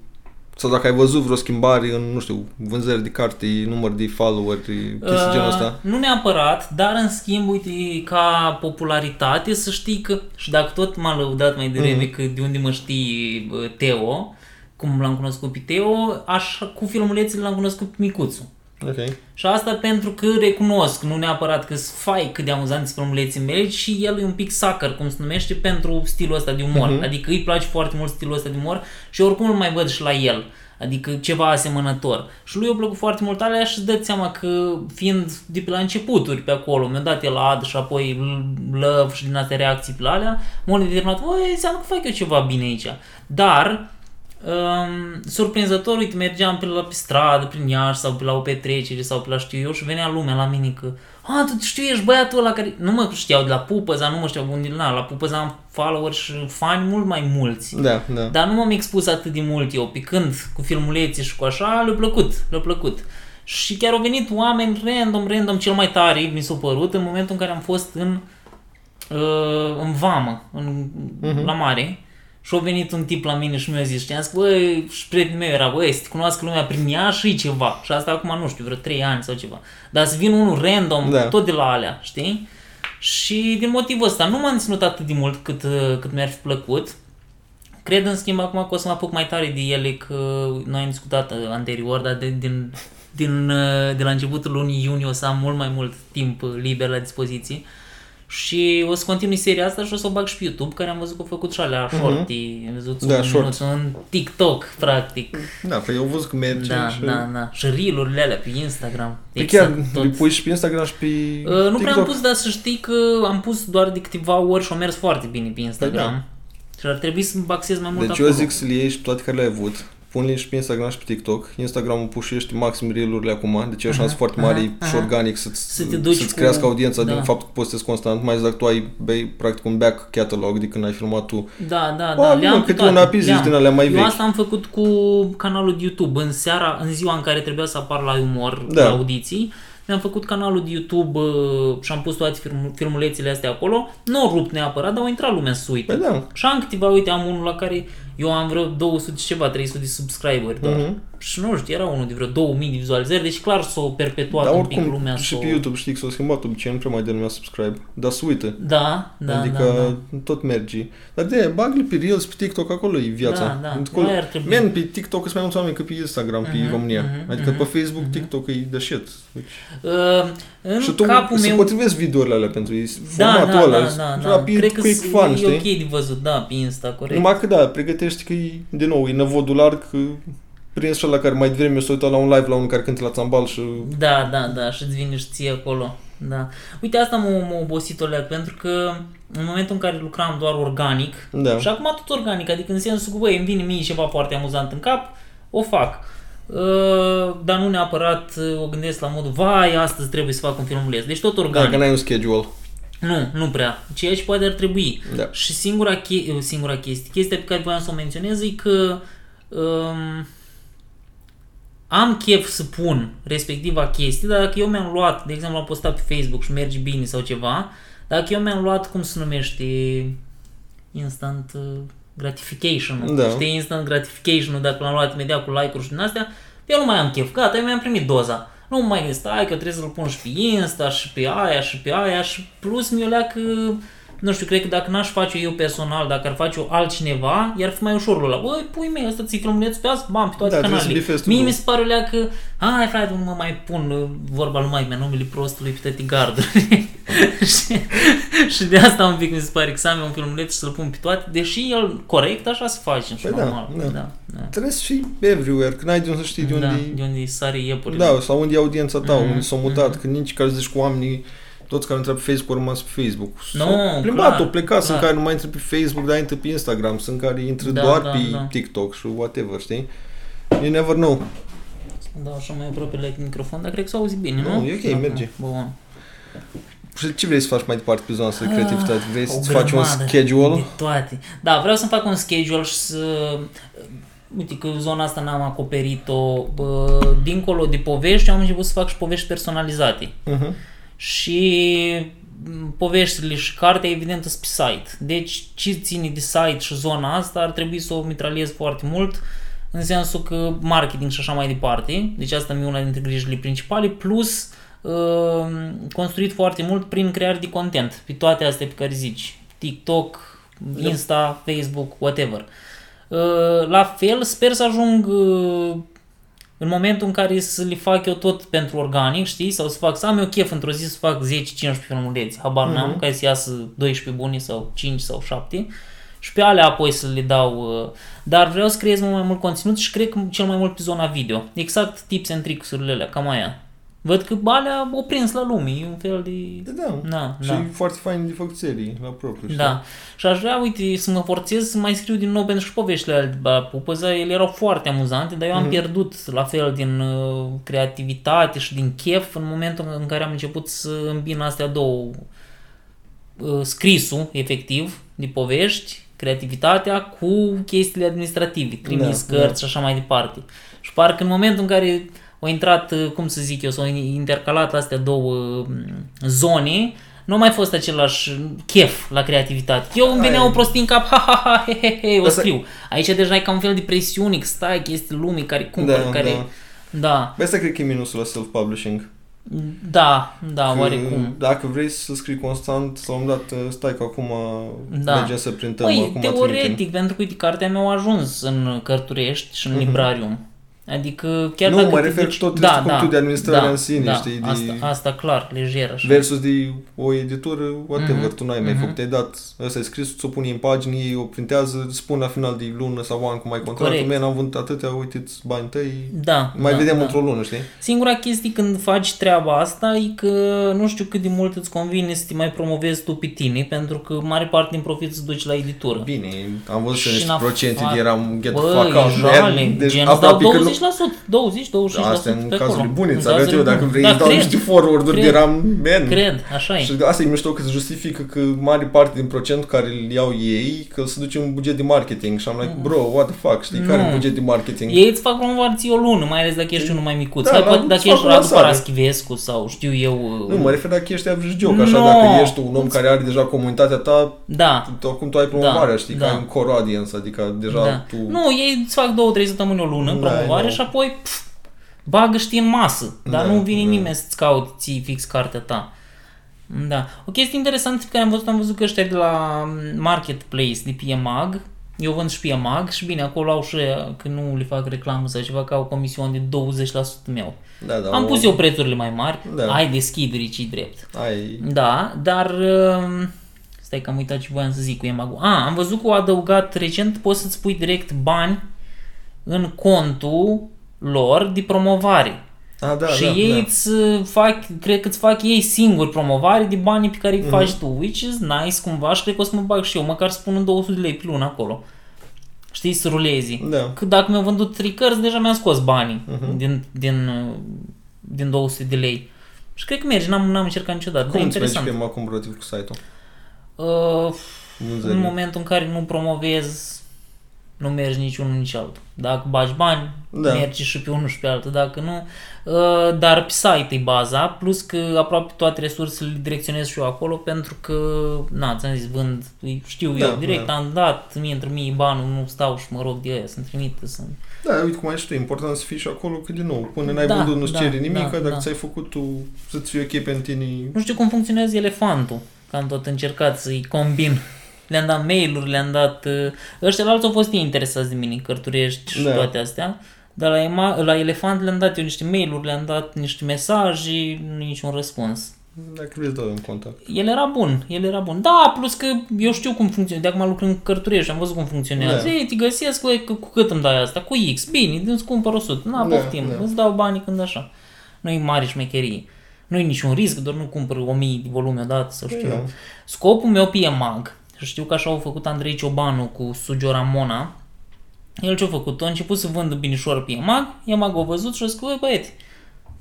Sau dacă ai văzut vreo schimbare în, nu știu, vânzări de carte, număr de followeri, chestii genul ăsta? Uh, nu neapărat, dar în schimb, uite, ca popularitate, să știi că, și dacă tot m-a lăudat mai devreme Mhm. că de unde mă știi bă, Teo, cum l-am cunoscut pe Teo, așa cu filmulețele l-am cunoscut pe Micuțu. Ok. Și asta pentru că recunosc, nu neapărat că sunt fai cât de amuzanți sunt filmuleții mele și el e un pic sucker, cum se numește, pentru stilul ăsta de umor. Mhm. Adică îi place foarte mult stilul ăsta de umor și oricum îl mai văd și la el. Adică ceva asemănător. Și lui i-a plăcut foarte mult alea și îți dă seama că fiind de pe la începuturi pe acolo, mi-a dat el ad și apoi love și din astea reacții pe la alea, m-a determinat, băi, înseamnă că fac eu ceva bine aici. Dar, um, surprinzător, uite, mergeam pe, la, pe stradă, prin Iași sau pe la o petrecere sau pe la știu eu și venea lumea la mine că a, tu știu, ești băiatul ăla care... Nu mă știau de la Pupăza, nu mă știau unde la, la Pupăza am followers și fani mult mai mulți. Da, da. Dar nu m-am expus atât de mult eu, picând cu filmulețe și cu așa, le-a plăcut, le-a plăcut. Și chiar au venit oameni random, random, cel mai tare, mi s-a părut, în momentul în care am fost în, uh, în vamă, în, uh-huh. la mare. Și a venit un tip la mine și mi-a zis, știam că, băi, și prietenul meu era, băi, să te cunoască lumea prin ea și ceva. Și asta acum, nu știu, vreo 3 ani sau ceva. Dar să vin unul random, da. tot de la alea, știi? Și din motivul ăsta nu m-am ținut atât de mult cât, cât mi-ar fi plăcut. Cred în schimb acum că o să mă apuc mai tare de ele, că noi am discutat anterior, dar de, din, din, de la începutul lunii iunie o să am mult mai mult timp liber la dispoziție. Și o să continui seria asta și o să o bag și pe YouTube, care am văzut că au făcut și alea uh-huh. shorty, am văzut da, un minut, un TikTok, practic. Da, păi eu au văzut că merge da, și... Da, da, și reel alea pe Instagram. Pe exact, chiar tot. le pui și pe Instagram și pe uh, Nu TikTok. prea am pus, dar să știi că am pus doar de câteva ori și au mers foarte bine pe Instagram. Păi da. Și ar trebui să mă baxez mai mult Deci acolo. eu zic să le iei și toate care le-ai avut pun și pe Instagram și pe TikTok. Instagram pușește maxim reel-urile acum, deci e o șansă uh-huh, foarte mare uh-huh, și organic să-ți, să te duci să-ți cu... crească audiența da. din faptul că postezi constant, mai exact tu ai bei, practic un back catalog de când ai filmat tu. Da, da, da. Le-am câte un apiz din alea mai vechi. Eu asta am făcut cu canalul de YouTube. În seara, în ziua în care trebuia să apar la umor, da. la audiții, mi-am făcut canalul de YouTube uh, și am pus toate film, filmulețele astea acolo. Nu au rupt neapărat, dar au intrat lumea să uite. Păi da. Și am câteva, uite, am unul la care eu am vreo 200 ceva, 300 de subscriberi doar. Uh-huh. Și nu știu, era unul de vreo 2000 de vizualizări, deci clar s-o perpetuat da, un pic lumea. Și pe YouTube știi că s-a schimbat obicei, nu prea mai de lumea subscribe, dar să uită. Da, da, Adică da, da. tot merge. Dar de bag pe Reels, pe TikTok, acolo e viața. Da, da, acolo, Man, pe TikTok sunt mai mulți oameni cât pe Instagram, pe uh-huh, România. Uh-huh, adică uh-huh, pe Facebook, uh-huh. TikTok e de shit. Deci... Uh, în și tu capul se meu... potrivesc videourile alea pentru ei. Da, formatul da, ăla, da, da, da. Cred că quick fun, e știi? ok de văzut, da, pe Insta, corect. Numai că da, pregătești că e, de nou, e năvodul larg, că prins la care mai devreme s-a uitat la un live la unul care cântă la țambal și... Da, da, da, și îți vine și ție acolo. Da. Uite, asta m-a, m-a obosit o leac, pentru că în momentul în care lucram doar organic, da. și acum tot organic, adică în sensul că, băi, îmi vine mie ceva foarte amuzant în cap, o fac. Uh, dar nu neapărat uh, o gândesc la modul, vai, astăzi trebuie să fac un filmuleț. Deci tot organic. Dacă n-ai un schedule. Nu, nu prea. Ceea ce poate ar trebui. Da. Și singura, che- singura chestie, chestia pe care voiam să o menționez e că um, am chef să pun respectiva chestie, dar dacă eu mi-am luat, de exemplu, am postat pe Facebook și merge bine sau ceva, dacă eu mi-am luat, cum se numește, instant uh, gratification Da. știi, instant gratification dacă l-am luat imediat cu like-uri și din astea, eu nu mai am chef, gata, eu mi-am primit doza. Nu mai gândesc, stai că trebuie să-l pun și pe Insta și pe aia și pe aia și plus mi-o leacă nu știu, cred că dacă n-aș face eu personal, dacă ar face eu altcineva, i-ar fi mai ușor la Băi, pui mei, ăsta ți-i filmuleț pe asta, bam, pe toate Da, canalele. trebuie să Mie tu. mi se pare o leacă, hai frate, nu mă mai pun uh, vorba lui mai mea, numele prostului pe tăti gardă. [LAUGHS] și, și, de asta un pic mi se pare că să am eu un filmuleț și să-l pun pe toate, deși el corect, așa se face și Păi da, normal. da. da, da. Trebuie să fii everywhere, că n-ai de unde să știi de unde da, e... de unde sare iepurile. Da, sau unde e audiența ta, Mhm, unde s-au mutat, mhm. că nici care zici cu oamenii toți care intră pe Facebook au rămas pe Facebook. Nu, S-au plimbat, clar, au plecat, sunt clar. care nu mai intră pe Facebook, dar intră pe Instagram, sunt care intră Da, doar da, pe da. TikTok și whatever, știi? You never know. Da, așa mai aproape la microfon, dar cred că s-a auzit bine, nu? Nu, e ok, Da, merge. Bun. Și ce vrei să faci mai departe pe zona asta de creativitate? Vrei Ah, O să faci un grămadă schedule? De toate. Da, vreau să-mi fac un schedule și să... Uite că zona asta n-am acoperit-o. Bă, dincolo de povești, am început să fac și povești personalizate. Uh-huh. Și m, poveștile și cartea, evident, sunt pe site. Deci, ce ține de site și zona asta, ar trebui să o mitraliez foarte mult, în sensul că marketing și așa mai departe. Deci asta mi-e una dintre grijile principale, plus uh, construit foarte mult prin creare de content, pe toate astea pe care zici. TikTok, Da. Insta, Facebook, whatever. Uh, La fel, sper să ajung uh, în momentul în care să le fac eu tot pentru organic, știi? Sau să fac, să am eu chef într-o zi să fac 10-15 filmulețe, habar n-am, Mhm. ca să iasă 12 buni sau 5 sau 7 Și pe alea apoi să le dau... uh, Dar vreau să creez mult mai mult conținut și cred că cel mai mult pe zona video. Exact tips and tricks-urile alea, cam aia. Văd că alea o prins la lume, e un fel de... Da, da. Da, Și da. e foarte fain de făcut serii la propriu. știi? Da. Și aș vrea, uite, să mă forțez să mai scriu din nou pentru că și poveștile alea de la Pupăza, ele erau foarte amuzante, dar eu am Mhm. pierdut la fel din uh, creativitate și din chef în momentul în care am început să îmbin astea două uh, scrisul, efectiv, de povești, creativitatea cu chestiile administrative, trimis Da, cărți și așa mai departe. Și parcă în momentul în care au intrat, uh, cum să zic eu, s-au intercalat astea două mm, zone, nu a mai fost același chef la creativitate. Eu îmi venea Ai- o prostie în cap, ha, ha, ha, he, he, he, o Asta- scriu. Aici deja e ca un fel de presiune, că stai, că este lumii care cumpără, Da, care... da. Da, Bă, asta cred că e minusul la self-publishing. da, da, Că oarecum. Dacă vrei să scrii constant, la un moment dat, stai că acum Da. mergem să printăm, Păi, acum teoretic, trimitem. pentru că, uite, cartea mea a ajuns în Cărturești și în Mhm. librarium. Adică chiar Nu, dacă mă te refer duci- tot cum tu de administrare în sine, da, știi, de- Asta, asta clar, lejer așa. Versus de o editură, whatever, Mhm. tu n-ai mai Mhm. făcut, ai dat, ăsta e scris, ți-o pune în pagină, ei o printează, spun la final de lună sau an cum ai contractul, Corect. man, am vândut atâtea, uite-ți banii tăi, Da, mai da, vedem da. într-o lună, știi? Singura chestie când faci treaba asta e că nu știu cât de mult îți convine să te mai promovezi tu pe tine, pentru că mare parte din profit îți duci la editură. Bine, am văzut Și niște în procente afară- de eram get the Bă, fuck out, e jale, man. Deci gen îți dau aproape că nu... 20%, 20, 25% Asta în pe cazurile acolo. bune, În îți arăt eu, cazurile dacă bune. vrei, da, îți dau cred, niște forward-uri de cred. eram, man. Cred, așa e. Și asta e mișto că se justifică că mare parte din procentul care îl iau ei, că se duce în buget de marketing și am like, bro, what the fuck, știi, care Nu. e buget de marketing? Ei îți fac promovare ție o lună, mai ales dacă ești unul mai micuț. Da, Hai, da, poate îți dacă fac ești o Radu lansare. Paraschivescu sau știu eu... Nu, mă refer dacă ești average joke, așa, No. dacă ești un om care are deja comunitatea ta, Da, tu, oricum tu ai promovarea, Da, știi, da. că ai un core audience, adică deja da. tu... Nu, ei îți fac două, trei săptămâni o lună în Da, promovare nu. și apoi pf, bagă știi în masă. Dar Da, nu vine da. nimeni să-ți caute ție fix cartea ta. Da. O chestie interesantă pe care am văzut, am văzut că ăștia de la Marketplace, de pe EMAG, eu vând și pe EMAG și bine, acolo au și ăia, că nu le fac reclamă sau ceva, că au comision de 20% meu. Da, da, Am o- pus eu prețurile mai mari, Da. ai deschideri ce drept. Ai... Da, dar... um, Stai că am uitat ce voiam să zic cu Emagu. A, am văzut că au adăugat recent, poți să-ți pui direct bani în contul lor de promovare. A, da, și da, ei da. îți fac, cred că îți fac ei singuri promovare de banii pe care îi Mhm. faci tu, which is nice cumva și cred că o să mă bag și eu, măcar să pun în 200 de lei pe lună acolo. Știi, să rulezi. Da. Că dacă mi-au vândut 3 cărți, deja mi-am scos banii Mhm. din, din, uh, din 200 de lei. Și cred că merge, n-am, n-am încercat niciodată. Cum dar îți mergi interesant. pe acum relativ cu site-ul? Uh, Vânzările. în momentul în care nu promovezi, nu mergi nici unul, nici altul. Dacă bagi bani, Da. da. mergi și pe unul și pe altul, dacă nu. Uh, dar pe site e baza, plus că aproape toate resursele le direcționez și eu acolo, pentru că, na, ți-am zis, vând, știu Da, eu, direct da. am dat, mie între mie banul, nu stau și mă rog de aia să-mi trimite, să Da, uite cum ai și tu, e important să fii și acolo, că din nou, până n-ai Da, vândut nu-ți da, cere nimic, da, dacă da. ți-ai făcut tu să-ți fie ok pentru tine. Nu știu cum funcționează elefantul, că am tot încercat să-i combin. Le-am dat mail-uri, le-am dat... Uh, ăștia la alții au fost ei interesați de mine, cărturești și Da. toate astea. Dar la, ema- la elefant le-am dat eu niște mail-uri, le-am dat niște mesaje, nu niciun răspuns. Dacă vrei să dau un contact. El era bun, el era bun. Da, plus că eu știu cum funcționează. De acum lucrăm în cărturești, am văzut cum funcționează. Da. Ei, te găsesc, băi, cu, cu cât îmi dai asta? Cu X. Bine, îți cumpăr 100. Na, Da, poftim, da. îți dau banii când așa. Nu-i mare șmecherie. Nu-i niciun risc, doar nu cumpăr 1000 de volume odată sau știu Da. eu. Scopul meu pe EMAG, și știu că așa au făcut Andrei Ciobanu cu Sugio Ramona, el ce-a făcut? A început să vândă binișoară pe EMAG, EMAG a văzut și a zis, băi băiete,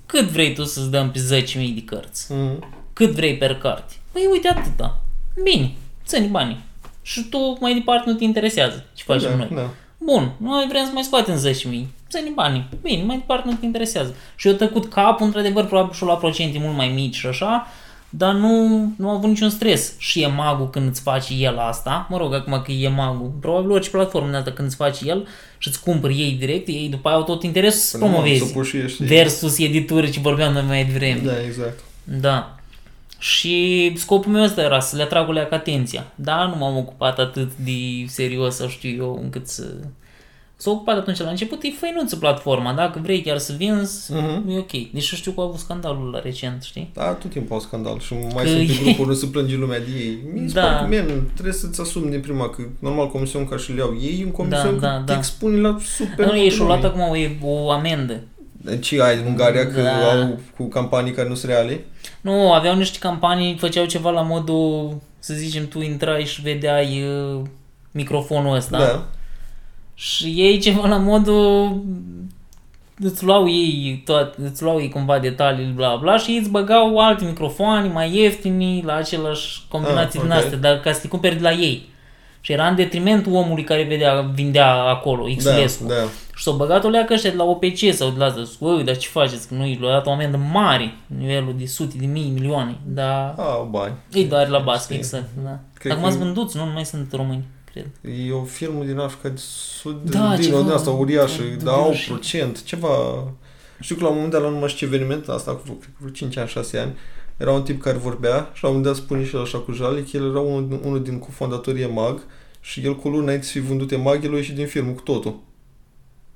cât vrei tu să-ți dăm pe 10.000 de cărți? Mhm. Cât vrei per carte? Păi uite atâta. Bine, ține banii. Și tu mai departe nu te interesează ce facem da, noi. Da. Bun, noi vrem să mai scoatem 10.000. Ține banii. Bine, mai departe nu te interesează. Și eu tăcut capul, într-adevăr, probabil și-o la procente mult mai mici și așa, dar nu, nu a avut niciun stres. Și e magul când îți face el asta, mă rog, acum că e magul, probabil orice platformă de asta când îți face el și îți cumpări ei direct, ei după aia au tot interesul să Până nu, promovezi. Să pușiești. Versus editură ce vorbeam noi mai devreme. Da, exact. Da. Și scopul meu ăsta era să le atrag o leacă atenția. Da, nu m-am ocupat atât de serios, să știu eu, încât să, s-a ocupat atunci la început, e făinuță platforma, dacă vrei chiar să vinzi, Mhm. e ok. Deci eu știu că au avut scandalul la recent, știi? Da, tot timpul au scandal și mai Că sunt e- pe [LAUGHS] grupuri, nu se plânge lumea de ei. Mi se Da. pare că, man, trebuie să-ți asumi din prima că, normal, comisiunea ca și le iau ei, în comisiune Da, că da, te da. expune la super Nu, e și-o luat lume. acum o, o amendă. Ce ai în Ungaria că Da. au cu campanii care nu sunt reale? Nu, aveau niște campanii, făceau ceva la modul, să zicem, tu intrai și vedeai uh, microfonul ăsta. Da. Și ei ceva la modul îți luau ei toate, îți luau ei cumva detalii, bla bla și ei îți băgau alte microfoane mai ieftini la același combinații Ah, din ok. astea, dar ca să te cumperi de la ei. Și era în detrimentul omului care vedea, vindea acolo, Da, XLS-ul. da. Și s-au băgat o leacă ăștia de la OPC sau de la asta, zic, "Ui, dar ce faceți? Că nu i-a dat o amendă mare, nivelul de sute de mii, milioane, dar Au bani. îi doare la bască, Știi. exact, da. Cred Acum că- ați vânduți, nu? Nu mai sunt români, cred. E o firmă din Africa de Sud, Da, din ceva- din asta uriașă, da, dar au uriașă. procent, ceva... Știu că la un moment dat, la numai ce eveniment, asta cu vreo, cred că vreo 5 ani, 6 ani, era un tip care vorbea și la un moment dat spune și el așa cu jale că el era unul, unul din cofondatorii EMAG și el cu luni înainte să fi vândut EMAG, el a ieșit din firmă cu totul.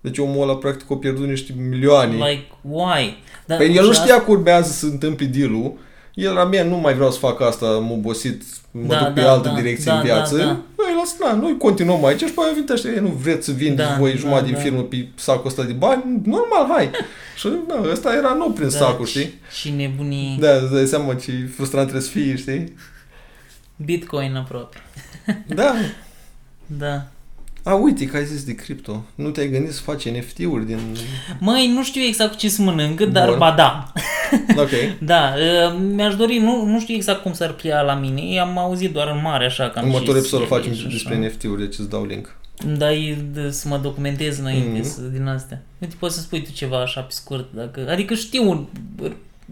Deci omul ăla practic a pierdut niște milioane. Like, why? Dar Păi el nu și știa că urmează să se întâmple deal El era bine, nu mai vreau să fac asta, am obosit, mă Da, duc pe da, altă da, direcție da, în viață. da, da. Băi, lasă, na, noi continuăm aici și pe aia vin ăștia, "Ei, nu vreți să vindeți Da, voi da, jumătate din da. firmă pe sacul ăsta de bani? Normal, hai. [LAUGHS] și na, ăsta era nou prin Da, sacul, știi? Și nebunii Da, îți dai seama ce frustrant trebuie să fie, știi? Bitcoin aproape. Da. [LAUGHS] Da. A, uite că ai zis de cripto. Nu te-ai gândit să faci NFT-uri din... Măi, nu știu exact cu ce să mănâncă, dar Bun. ba da. [LAUGHS] Ok. Da, uh, mi-aș dori, nu, nu știu exact cum s-ar plia la mine, am auzit doar în mare așa că am Următorul și episod o serie facem și așa. despre NFT-uri, deci îți dau link. Îmi dai de, să mă documentez înainte Mhm. să, din astea. Uite, poți să spui tu ceva așa pe scurt, dacă, adică știu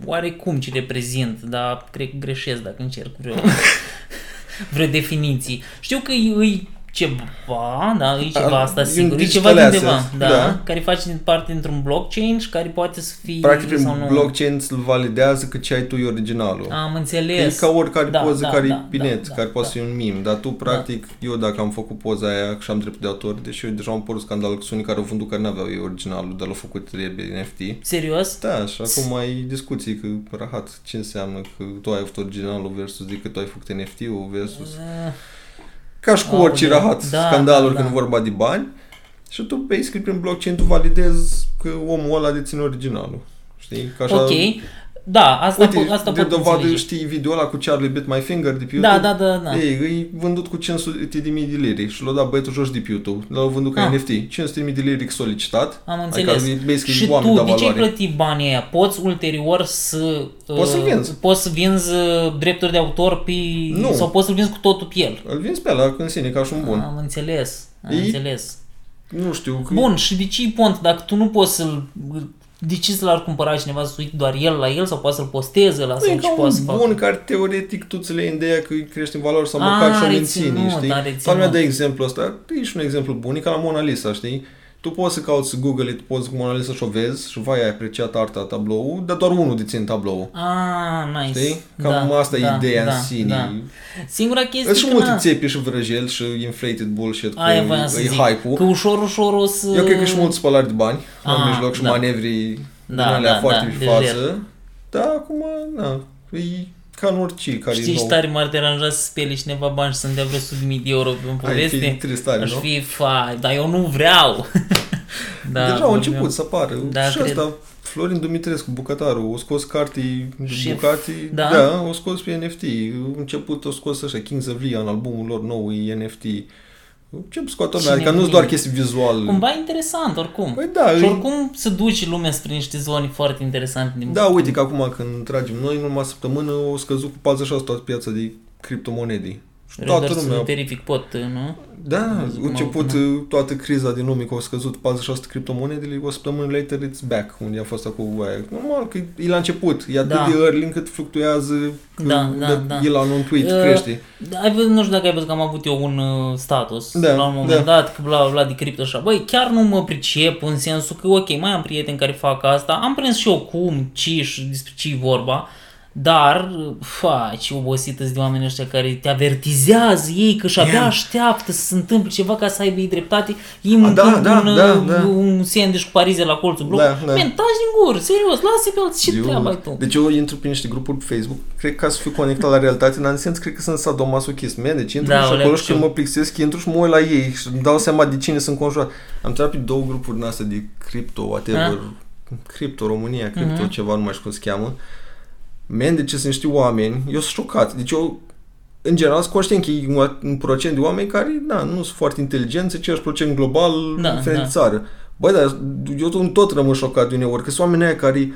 oarecum ce reprezint, dar cred că greșesc dacă încerc vreo, [LAUGHS] vreo definiție. Știu că e, e ceva, da, e ceva A, asta e un sigur, e digital ceva asset, undeva, da, da. care face din parte dintr-un blockchain și care poate să fie Practic, sau prin nu. blockchain îl validează că ce ai tu e originalul. Am E înțeles. ca oricare Da, poză da, care da, e pe da, net, da, care poate da. să fie un meme, dar tu, practic, eu dacă am făcut poza aia și am drept de autor, deși eu deja am părut scandal că sunt unii care au vândut care n-aveau ei originalul, dar l-au făcut trebuie NFT. Serios? Da, și acum ai discuții că, rahat, ce înseamnă că tu ai făcut originalul versus de că tu ai făcut NFT-ul versus... Uh, Ca și cu Aoleu, orice rahat, da, scandaluri da, când da. e vorba de bani și tu, basically, prin blockchain tu validezi că omul ăla deține originalul. Știi? Că așa, ok. Da, asta, Uite, po- asta de pot dovadă înțelege. știi video ăla cu Charlie Bit My Finger de pe Da, YouTube? da, da, da. Ei, e vândut cu 500 de mii de liri și l-a dat băietul jos de pe YouTube. L-au vândut ca Ah. NFT. 500 de mii de liri solicitat. Am Adică, înțeles. basically, și oameni tu, dau de ce ai valoare. plătit banii aia? Poți ulterior să... Poți să-l uh, vinzi. Poți să vinzi uh, drepturi de autor pe... Nu. Sau poți să-l vinzi cu totul pe el. Îl vinzi pe ăla în sine ca și un bun. Am înțeles. Am E- înțeles. Nu știu. Că Bun, și de ce pont? Dacă tu nu poți să-l... De ce să l-ar cumpăra cineva să uite doar el la el sau poate să-l posteze la Nu sau e ce ca poate să un facă? bun care teoretic tu ți le iei ideea că îi crește în valoare sau A, măcar și o reținut, menține, știi? a, reținut. Sau mi-a dat exemplu ăsta, e și un exemplu bun, e ca la Mona Lisa, știi? Tu poți să cauți Google It, poți cu Mona Lisa și o vezi și vai ai apreciat arta tablou, dar doar unul deține tablou. Ah, nice. Știi? Cam da, asta e da, ideea da, în sine. Da. Singura chestie Sunt și că multe na, țepi și vrăjeli și inflated bullshit cu Aia voiam să e zic. hype-ul. Că ușor, ușor o să... Eu cred că și mulți spălari de bani în Ah, mijloc și da. manevri Da, din alea da, foarte da, pe de față. Da, acum, na, e ca în orice care Știi e ce nou. tare m-ar deranja să speli cineva bani și să-mi dea vreo 100 de mii de euro pe un Ai fi poveste? trist tare, Aș nu? fi, fai, dar eu nu vreau. [LAUGHS] da, Deja au vorbeam. început să apară. Da, și cred. asta, Florin Dumitrescu, bucătarul, o scos cartii Și- Bucati, da? da, o scos pe NFT. A început, o scos așa, Kings of Leon, albumul lor nou, e NFT. Încep scoată Ce adică nu-s nebunie. doar chestii vizual. Cumva interesant, oricum. Păi da, și e- oricum se duce lumea spre niște zone foarte interesante. Din Da, uite că acum când tragem noi, în urma săptămână, o scăzut cu 40% toată piața de criptomonede. Și toată Redar să lumea... verific pot, nu? Da, a Zic, început mă, uh, toată criza din lume, că au scăzut 40% criptomonedele, o săptămână later it's back, unde a fost acum aia. Normal că e la început, e atât Da. de early încât fluctuează, că Da, da, dă- da. el la un tweet, Uh, crește. Ai văzut, nu știu dacă ai văzut că am avut eu un uh, status Da, la un moment da. dat, că bla bla bla de cripto așa. Băi, chiar nu mă pricep în sensul că, ok, mai am prieteni care fac asta, am prins și eu cum, ce și despre ce e vorba, Dar, fa, ce obosită de oamenii ăștia care te avertizează ei că și-abia Yeah. așteaptă să se întâmple ceva ca să aibă ei dreptate. Ei A, da, mâncând da, un, da, uh, da. un sandwich cu parize la colțul blocului. Da, da. Man, taci din gură, serios, lasă pe alții, ce Eu- treabă ai tu? Deci eu intru pe niște grupuri pe Facebook, cred că ca să fiu conectat la realitate, în sens cred că sunt sadomasochist. Man, deci intru Da, și o acolo leac și și când eu. mă plictisesc, intru și mă uit la ei și îmi dau seama de cine sunt conjurat. Am intrat pe două grupuri din astea de cripto, whatever, Cripto România, cripto, Mhm. ceva, nu mai știu cum se cheamă. Man, deci sunt niște oameni, eu sunt șocat. Deci eu, în general, sunt conștient că e un, un procent de oameni care, da, nu sunt foarte inteligenți, același procent global, Da, da, diferent da. de țară. Băi, dar eu tot, tot rămân șocat de uneori, că sunt oamenii aia care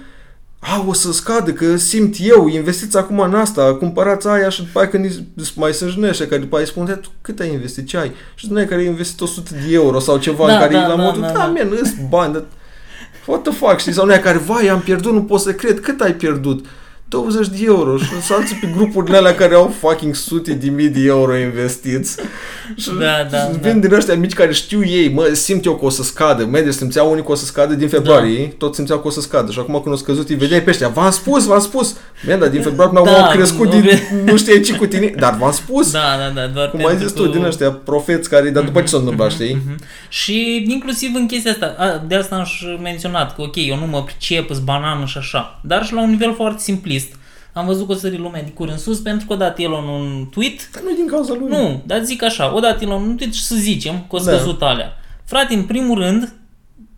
a, o să scadă, că simt eu, investiți acum în asta, cumpărați aia și după aia când îi- mai sunt și ăștia care după aia îi spun, "Da, tu cât ai investit, ce ai? Și din aia care ai investit 100 de euro sau ceva, Da, în care da, la da, modul, da, da, da. da man, îs bani, dar what the fuck, știi? Sau unii care, vai, am pierdut, nu pot să cred, cât ai pierdut? 20 de euro și sunt alții pe grupurile alea care au fucking sute de mii de euro investiți și Da, da, și da. vin din ăștia mici care știu ei, mă, simt eu că o să scadă, medie simțeau unii că o să scadă din februarie, Da. tot simțeau că o să scadă și acum când au scăzut îi vedeai pe ăștia, v-am spus, v-am spus, man, dar din februarie până Da, acum au crescut, nu din, vre- [LAUGHS] nu știai ce cu tine, dar v-am spus, Da, da, da, doar cum ai pentru zis tu, că- din ăștia profeți care, dar după ce s-a întâmplat, știi? Mhm. Și inclusiv în chestia asta, a, de asta am și menționat că ok, eu nu mă pricep, sunt banană și așa, dar și la un nivel foarte simplist. Am văzut că o sări lumea de cur în sus pentru că odată el în un tweet, Dar nu din cauza lui. nu, dar zic așa, odată el în un tweet și să zicem că o Da. scăzut alea. Frate, în primul rând,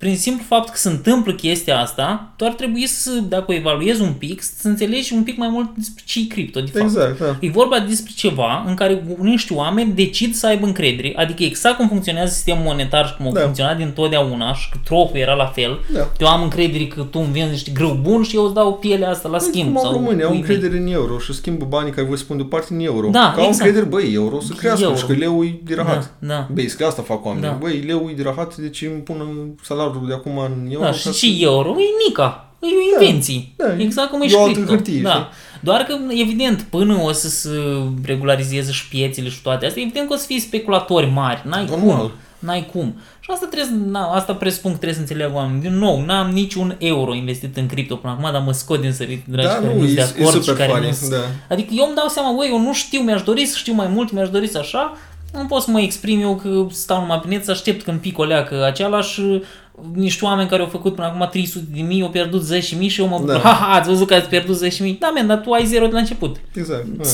prin simplu fapt că se întâmplă chestia asta, tu ar trebui să, dacă o evaluezi un pic, să înțelegi un pic mai mult despre ce e cripto, de fapt. Exact, da. E vorba despre ceva în care niște oameni decid să aibă încredere, adică exact cum funcționează sistemul monetar și cum a Da. funcționat din totdeauna și că trocul era la fel. Da. Eu am încredere că tu îmi vinzi niște grâu bun și eu îți dau pielea asta la schimb. Cum au sau românii, au pui încredere în euro și schimbă banii care voi spun deoparte în euro. Da, că au exact. încredere, băi, euro să crească Euro. și că leu e dirahat. Da, da. Basic, asta fac oamenii. Da. Băi, leu e dirahat, deci îmi pun salariul de acum în euro. Da, ca și să- și euro e nica. E o Da, invenție. da, exact cum e e și o altă cripto. hârtie, da. Doar că, evident, până o să se regularizeze și piețele și toate astea, evident că o să fie speculatori mari. N-ai Normal. cum. N-ai cum. Și asta trebuie, să- na, asta presupun că trebuie să înțeleagă oamenii. Din nou, n-am niciun euro investit în cripto până acum, dar mă scot din sărit, dragi, Da, care nu, nu sunt e, de e acord și super care funny, nu sunt da. Adică eu îmi dau seama, băi, eu nu știu, mi-aș dori să știu mai mult, mi-aș dori să așa, nu pot să mă exprim eu că stau numai pe net, să aștept când pic o leacă același niște oameni care au făcut până acum 300 de mii, au pierdut 10 mii și eu mă bucur, Da. ha, ha, ați văzut că ați pierdut 10 mii? Da, men, dar tu ai zero de la început. Exact. Da.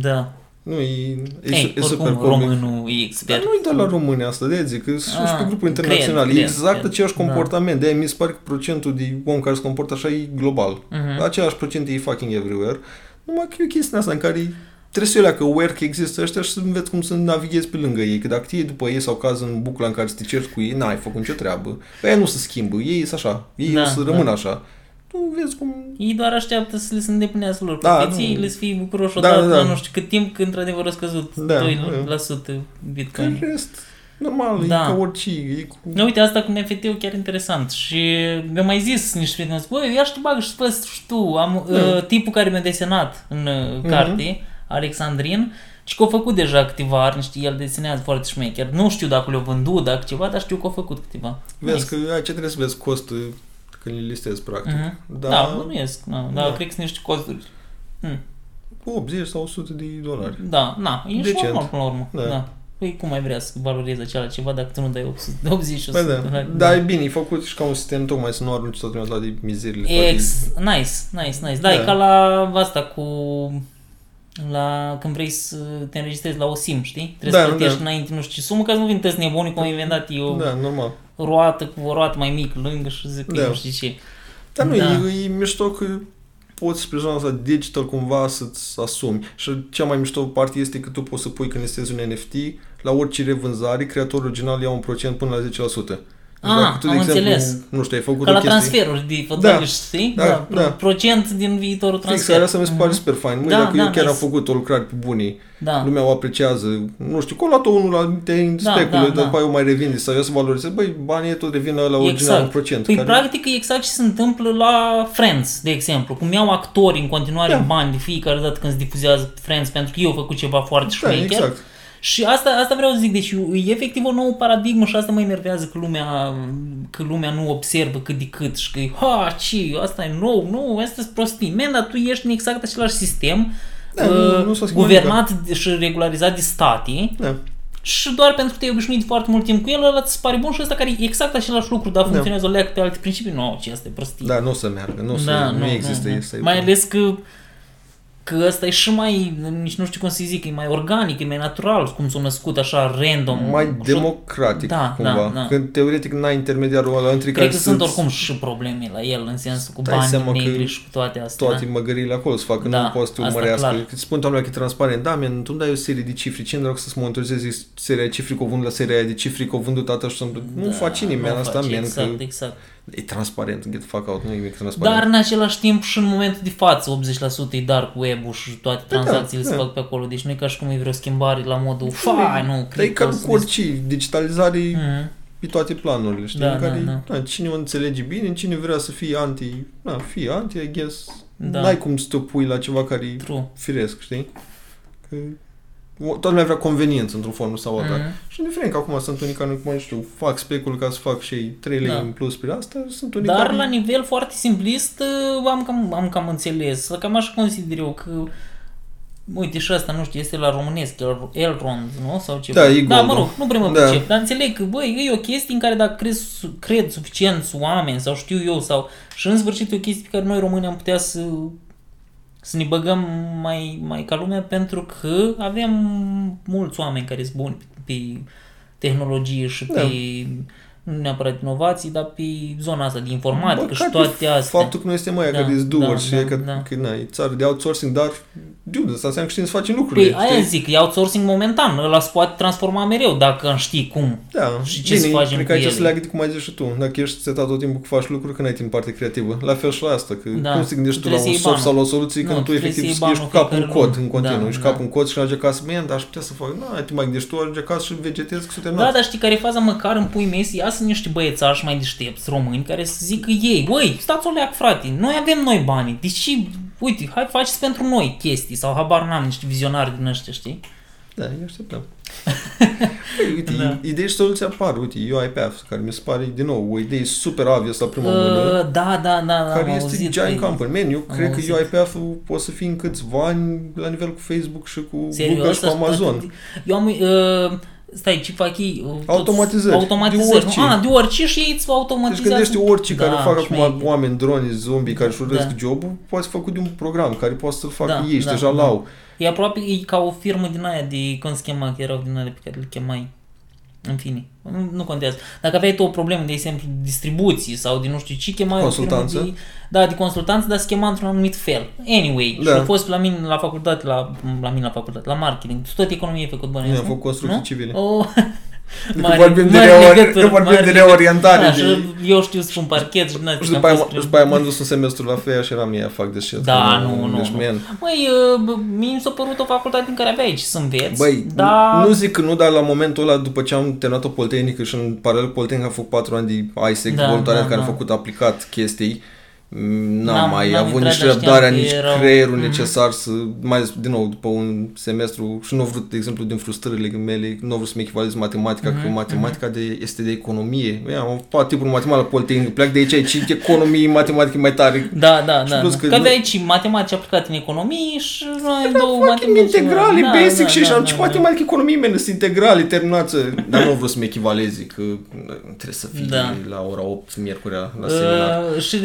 Da. Nu, e, e, Ei, e super oricum, comic. românul e Dar expert. nu e doar la România asta, de zic, că sunt și Ah, pe grupuri cred, internaționale. cred, e exact cred. același Da. comportament. De-aia mi se pare că procentul de om care se comportă așa e global. Mhm. Același procent e fucking everywhere. Numai că e o chestie asta în care trebuie să iei că aware că există ăștia și să înveți cum să navighezi pe lângă ei. Că dacă te iei după ei sau caz în bucla în care să te ceri cu ei, n-ai făcut nicio treabă. Pe aia nu se schimbă. Ei sunt așa. Ei Da, o să da. rămână așa. Tu vezi cum... Ei doar așteaptă să le se îndeplinească lor Da, profețiile, nu. să fie bucuroși Da, odată, da, da. nu știu cât timp, că într-adevăr a scăzut Da, 2% Bitcoin. Că în rest, normal, Da. e ca orice. E cu... Nu, uite, asta cu NFT-ul chiar interesant și mi-au mai zis niște prieteni, băi, ia și tu bagă și fă și tu. Am, Da. uh, tipul care mi-a desenat în uh, Mhm. carte, Alexandrin, și că a făcut deja câteva art, știi, el desenează foarte șmecher. Nu știu dacă le-au vândut, dacă ceva, dar știu că a făcut câteva. Vezi că aici trebuie să vezi costul când le listezi, practic. Mhm. Da, Da, bănuiesc, da, da, Da. cred că sunt niște costuri. Hmm. 80 sau 100 de dolari. Da, na, e și Decent. normal până la urmă. Da. Da. Păi cum mai vrea să valorezi acela ceva dacă tu nu dai 800, 80 și 100 Bă, de da. dolari? da, e bine, e făcut și ca un sistem tocmai să nu arunci toată lumea la de mizerile. toate. Ex, nice, nice, nice. Da, Da. e ca la asta cu la când vrei să te înregistrezi la o SIM, știi? Trebuie Da, să plătești da. înainte nu știu ce sumă ca să nu vin tăți nebuni cum am inventat eu Da, normal. roată cu o roată mai mică lângă și zic că Da. nu știu ce. Dar nu, Da. e, e mișto că poți pe zona asta digital cumva să-ți asumi. Și cea mai mișto parte este că tu poți să pui când listezi un NFT, la orice revânzare, creatorul original ia un procent până la 10%. Deci Ah, dacă tu, de am exemplu, înțeles. nu știu, ai făcut Ca o la chestie... transferuri de fățăriș, știi? Da, da. Procent din viitorul Fix, transfer. care asta mi se pare Mhm. super fain. Măi, Da, dacă da, eu chiar am nice. făcut o lucrare pe bunii, Da. lumea o apreciază, nu știu, că o luat unul la te Da, specule, da, dar da. după aia o mai revinde sau eu să valorizez, băi, banii tot revin la original Exact. un procent. Păi care- practic e exact ce se întâmplă la Friends, de exemplu. Cum iau actori în continuare Da. bani de fiecare dată când se difuzează Friends pentru că eu au făcut ceva foarte Da, șmecher. exact. Și asta, asta vreau să zic, deci e efectiv o nouă paradigmă și asta mă enervează că lumea, că lumea nu observă cât de cât și că ha, ce, asta e nou, nu, asta e prostii. Men, dar tu ești în exact același sistem, Da, uh, nu- nu s-a schimbat guvernat și regularizat de state Da. și doar pentru că te-ai obișnuit foarte mult timp cu el, ăla ți se pare bun și ăsta care e exact același lucru, dar funcționează o leacă pe alte principii, nu, ce asta e prostie. Da, nu o să meargă, nu, o să, nu, există. nu. Este, Mai ales că că ăsta e și mai, nici nu știu cum să zic, e mai organic, e mai natural, cum s-a născut așa random. mai Și- democratic Da, cumva. da, da. Când teoretic n-ai intermediarul ăla între care Cred că sunt să-ți- oricum și probleme la el, în sensul cu Dai seama bani că negri și cu toate astea. toate măgăriile acolo să facă, Da, nu poți să te asta urmărească. clar. Că spun doamna că e transparent, da, man, tu îmi dai o serie de cifre, ce îmi să-ți monitorizezi seria de cifre că o vând la seria aia de cifre că o vândut tata și să Nu Da, faci nimeni nu asta, face, man, Exact, că exact. E transparent, get the fuck out, nu e nimic transparent. Dar în același timp și în momentul de față 80% e dark web-ul și toate Da, tranzacțiile se da. fac pe acolo. Deci nu e ca și cum e vreo schimbare la modul fai, nu, Dar e cripto, ca să cu orice, digitalizare Mhm. pe toate planurile, știi? Da, în care, da, da, cine o înțelege bine, cine vrea să fie anti, da, fie anti, I guess. Da. N-ai cum să te opui la ceva care e True. firesc, știi? Că o- toată lumea vrea conveniență într-o formă sau alta. Mhm. Și indiferent că acum sunt unii care, nu mai știu, fac specul ca să fac și ei 3 lei Da. în plus pe asta, sunt unii Dar care... la nivel foarte simplist uh, am cam, am cam înțeles. Cam așa consider eu că Uite și asta, nu știu, este la românesc, El- Elrond, nu? Sau ce? Da, e Da, Gold, mă da. rog, nu prea mă Da. pricep, dar înțeleg că, băi, e o chestie în care dacă crezi, su- cred suficienți oameni sau știu eu sau și în sfârșit e o chestie pe care noi români am putea să să ne băgăm mai, mai ca lumea pentru că avem mulți oameni care sunt buni pe tehnologie și Da. pe nu neapărat inovații, dar pe zona asta de informatică Bă, și care toate astea. Faptul că noi suntem mai Da, care sunt doer da, și da, e că, da. că na, e țară de outsourcing, dar dude, asta înseamnă că știm să facem lucrurile. Păi aia zic, e outsourcing momentan, ăla se poate transforma mereu dacă știi cum. Da, Și ce bine, să facem cred că cu aici ele? se leagă de cum ai zis și tu. Dacă ești setat tot timpul că faci lucruri, că n-ai timp parte creativă. La fel și la asta, că Da. cum să te gândești tu la Trebuie un să iei soft sau banul. la o soluție Nu, când tu trebuie efectiv să iei ești cu banul capul în fiecare cod, lună. în continuu, Da, ești da. capul în cod și ajungi acasă, man, dar aș putea să fac, nu, te mai gândești tu, ajungi acasă și vegetezi că suntem Da, dar știi care e faza? Măcar în pui mei să iasă niște băiețași mai deștepți români care să zică ei, băi, stați o leac, frate, noi avem noi banii, deci, uite, hai faceți pentru noi chestii sau habar n-am niște vizionari din ăștia, știi? Da, eu așteptăm. [LAUGHS] Păi, uite, Da. idei și soluții apar. Uite, UiPath, care mi se pare, din nou, o idee super obvious la prima mână. Uh, da, da, da, da, care am este auzit giant că- company. Man, eu am cred că auzit. UiPath-ul poate să fie în câțiva ani la nivel cu Facebook și cu Serios, Google și cu asta- Amazon. Eu am... Uh, stai, ce fac ei? Uh, toți- Automatizări. Automatizări. De orice. nu? Ah, de orice și ei îți Deci automatizează. gândește orice care fac acum șmecher. oameni, droni, zombie care își urăsc Da. jobul, poate fi făcut de un program care poate să-l facă Da, ei și da, deja da. l-au. E aproape e ca o firmă din aia de, cum se chema, că erau din alea pe care le chemai. În fine, nu, nu contează. Dacă aveai tu o problemă, de exemplu, distribuții sau de nu știu ce, chemai o firmă Consultanță? de, da, de consultanță, dar se chema într-un anumit fel. Anyway, Da. și a fost la mine la facultate, la, la mine la facultate, la marketing. Tot economie ai făcut bănuiesc, Noi am nu? făcut construcții Nu? civile. [LAUGHS] Oh. Că vorbim de reori- că vorbim de reorientare Da, de- și eu știu să pun parchet și din Și după aia, și după aia m-am dus un semestru la FEA și eram ea fac de shit. Da, nu, nu, Deci, nu. man, Măi, uh, mie mi s-a părut o facultate în care aveai ce să înveți, Băi, dar... nu zic că nu, dar la momentul ăla, după ce am terminat o politehnică și în paralel politehnică am făcut 4 ani de ISEC, Da, voluntariat da, care da. am făcut aplicat chestii, m, N-am- n-am mai n-am avut intrat, nici dar știam răbdarea, că nici erau- creierul Mhm. necesar să, mai ales, din nou, după un semestru, și nu am vrut, de exemplu, din frustrările mele, nu am vrut să-mi echivalez matematica, Mhm, că matematica de, este de economie. Băi, am avut tipul de matematică la politehnică, pleac de aici, aici, economie, matematică e mai tare. Da, da, Și da. plus da. că Că nu- aveai și matematici aplicate în economie și noi două Fucking matematici. integrale, da, basic da, și da, așa, da, ce da. matematică, economie, men, sunt integrale, terminață. Dar nu vreau să-mi echivalezi, că trebuie să fii Da. la ora 8 miercurea la seminar. Uh, și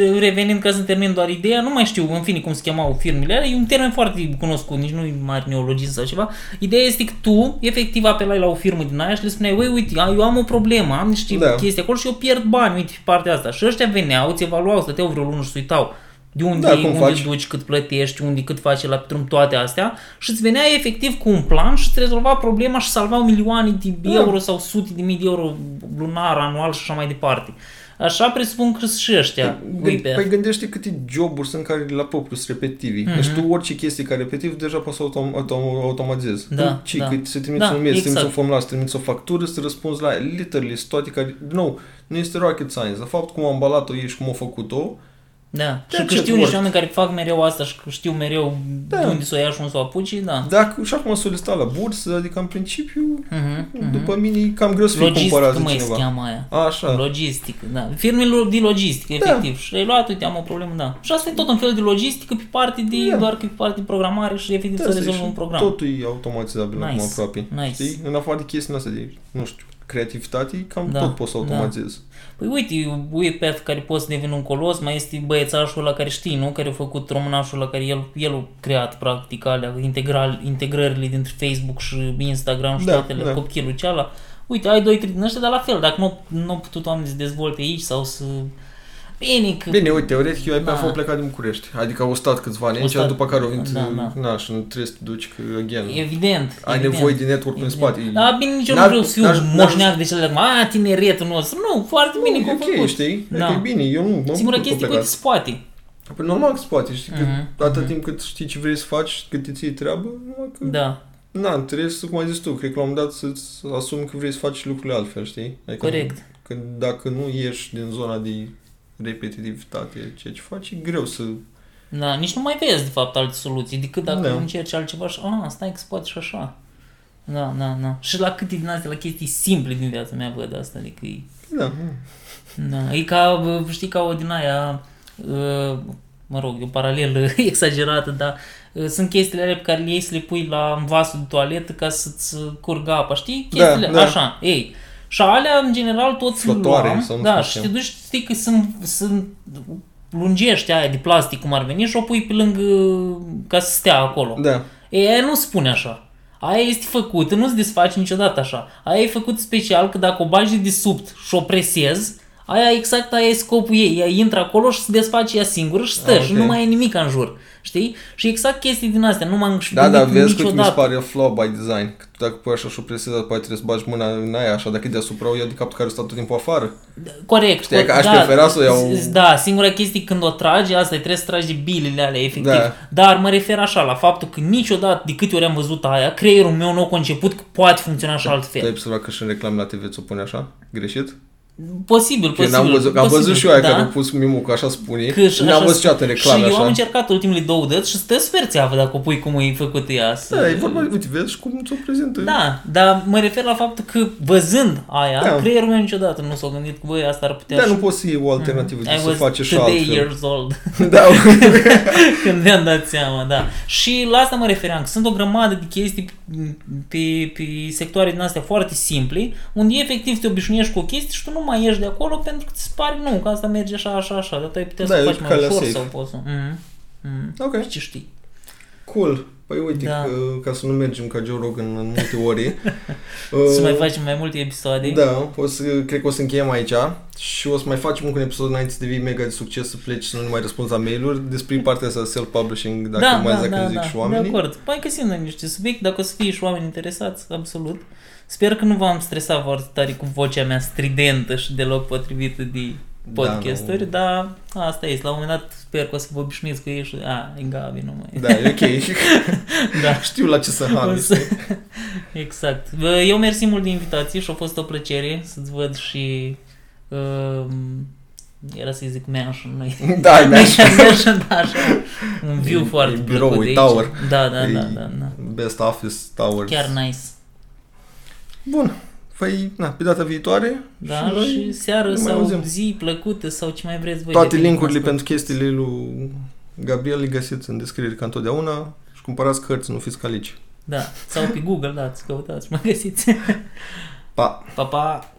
revenind ca să termin doar ideea, nu mai știu în fine cum se chemau firmele alea, e un termen foarte cunoscut, nici nu e mare neologism sau ceva. Ideea este că tu efectiv apelai la o firmă din aia și le spuneai, ui, uite, eu am o problemă, am niște Da. chestii acolo și eu pierd bani, uite, pe partea asta. Și ăștia veneau, îți evaluau, stăteau vreo lună și se uitau de unde, Da, cum unde faci? duci, cât plătești, unde cât faci la drum, toate astea și îți venea efectiv cu un plan și îți rezolva problema și salvau milioane de Da. euro sau sute de mii de euro lunar, anual și așa mai departe. Așa presupun că sunt și ăștia. Păi, Uite. păi gândește câte joburi sunt care la propriu sunt repetitivi. Mhm. Deci tu orice chestie care e repetitiv deja poți să autom- autom- automatizezi. Da, Tu, ci, da. cât să trimiți Da, un mail, să exact. trimiți un formular, să trimiți o factură, să răspunzi la ea. literally, sunt toate care, nu, nu este rocket science. De fapt, cum a ambalat-o ei și cum a făcut-o, Da. De și că ce știu ori? niște oameni care fac mereu asta și că știu mereu Da. de unde să o ia și unde să o apuci, da. Dacă și acum solicitat la bursă, adică în principiu, Mhm, mhm. după mine e cam greu să fii Logistică, cumpărat de măi, se cineva. cheamă aia. Așa. Logistică, da. Firmele de logistică, Da. efectiv. Și ai luat, uite, am o problemă, da. Și asta e tot un fel de logistică pe parte de, Da. doar că pe parte de programare și efectiv să Asta e rezolvă și un program. Totul e automatizabil Nice. acum aproape. Nice. Știi? În afară de chestiile astea de, nu știu, creativitate, cam Da, tot poți să automatizezi. Păi uite, weird path care poți să deveni un colos, mai este băiețașul ăla care știi, nu? Care a făcut românașul la care el, el a creat practic alea, integral, integrările dintre Facebook și Instagram și Da, toate da. copilul ceala. Uite, ai doi, trei din ăștia, dar la fel, dacă nu, nu au putut oamenii să dezvolte aici sau să... Bine, că... Bine, uite, teoretic eu ai Da. da. plecat din București. Adică au stat câțiva ani Au aici, stat- după care au venit, da, da. na, și nu trebuie să te duci, că, again, Evident. ai evident. nevoie de network în Evident. spate. Da, bine, nici eu nu N-ar- vreau să fiu n-aș- un n-aș- moșneac de cel de acum, a, tineretul nostru. Nu, foarte bine că e au ok, făcut. știi? Da. Da. e bine, eu nu mă Singura bucur că chestie au că plecat. se poate. Păi normal că se poate, știi? Că Mhm, atâta mhm. timp cât știi ce vrei să faci, cât te ții treabă, numai că... Da, Na, trebuie să, cum ai zis tu, cred că la un moment dat să-ți asumi că vrei să faci lucrurile altfel, știi? Adică corect. Că dacă nu ieși din zona de repetitivitate, ceea ce faci, e greu să... Da, nici nu mai vezi, de fapt, alte soluții, decât dacă Da. încerci altceva și, a, stai că se poate și așa. Da, da, da. Și la câte din astea, la chestii simple din viața mea văd asta, adică e, Da, da, e ca, bă, știi, ca o din aia, uh, mă rog, e o paralelă [LAUGHS] exagerată, dar uh, sunt chestiile alea pe care le iei să le pui la vasul de toaletă ca să-ți curgă apa, știi? Da, Chestiile, da. așa, ei. Și alea, în general, toți le Flotoare luam, sau nu da, știu și ce. te duci, știi că sunt, sunt lungești aia de plastic cum ar veni și o pui pe lângă ca să stea acolo. da. Ei, aia nu spune așa. Aia este făcută, nu se desface niciodată așa. Aia e făcut special că dacă o bagi de sub și o presezi, aia exact aia e scopul ei. Ea intră acolo și se desface ea singură și stă Ah, și ok. nu mai e nimic în jur. Știi? Și exact chestii din astea. Nu m-am Da, da, gândit vezi că mi se niciodată. pare flaw by design. Că tu dacă pui așa și o presezi, apoi trebuie să bagi mâna în aia, așa, dacă e deasupra, o iau de capul care stă tot timpul afară. Corect. Știi, că aș da, prefera să o iau- z- Da, singura chestie când o tragi, asta e, trebuie să tragi de bilele alea, efectiv. Da. Dar mă refer așa, la faptul că niciodată, de câte ori am văzut aia, creierul meu nu a conceput că poate funcționa și Tu ai altfel. observat că și în reclame la TV ți-o pune așa? Greșit? Posibil, Că posibil. n-am văzut, că am posibil, văzut și eu aia da. care au pus mimul că așa spune. Că și N-am așa- văzut niciodată în reclame Și eu am așa. încercat ultimele două dăți și stă super țeavă dacă o pui cum e făcut ea. Să... Da, e vorba, uite, vezi și cum ți-o prezintă. Da, dar mă refer la faptul că văzând aia, Da. creierul meu niciodată nu s-a gândit că băi, asta ar putea Da, și... nu poți să iei o alternativă, I mm. să was face și today altfel. years old. [LAUGHS] Da, [LAUGHS] Când mi-am dat seama, da. Și la asta mă refeream, că sunt o grămadă de chestii pe, pe sectoare din astea foarte simple, unde efectiv te obișnuiești cu o chestie și tu nu mai ieși de acolo pentru că ți se pare, nu, că asta merge așa, așa, așa, dar tu ai putea Da, să e faci mai calea ușor safe. sau poți să... Mm, mm. ok, Ce știi? cool. Păi uite, Da. că, ca să nu mergem ca Joe Rogan în multe ori. [LAUGHS] Să uh, mai facem mai multe episoade. Da, o să, cred că o să încheiem aici și o să mai facem încă un episod înainte să devii mega de succes, să pleci să nu mai răspunzi la mail-uri despre partea asta self-publishing, dacă da, mai da, zic da, că zic da, și de oamenii. acord. Mai găsim noi niște subiecte, dacă o să fie și oameni interesați, absolut. Sper că nu v-am stresat foarte tare cu vocea mea stridentă și deloc potrivită de podcasturi, nu. dar asta este. La un moment dat sper că o să vă obișnuiți cu ei și a, e Gabi, nu mai... Da, e ok. [LAUGHS] da. Știu la ce să O ham. să- [LAUGHS] exact. Bă, Eu mersi mult de invitație și a fost o plăcere să-ți văd și... Um, era să-i zic mansion, noi. [LAUGHS] Da, e mansion, da, așa. Un view E- foarte e plăcut birou, de e aici. tower. Da, da, E da, da, da. Best Office Towers. Chiar nice. Bun. Păi, na, pe data viitoare Da, noi și seară ne mai sau auzim. zi plăcută sau ce mai vreți voi. toate depinde linkurile cum pentru chestiile lui Gabriel le găsiți în descriere ca întotdeauna și cumpărați cărți, nu fiți calici. Da, sau pe Google, da, ți căutați, mă găsiți. Pa! Pa, pa!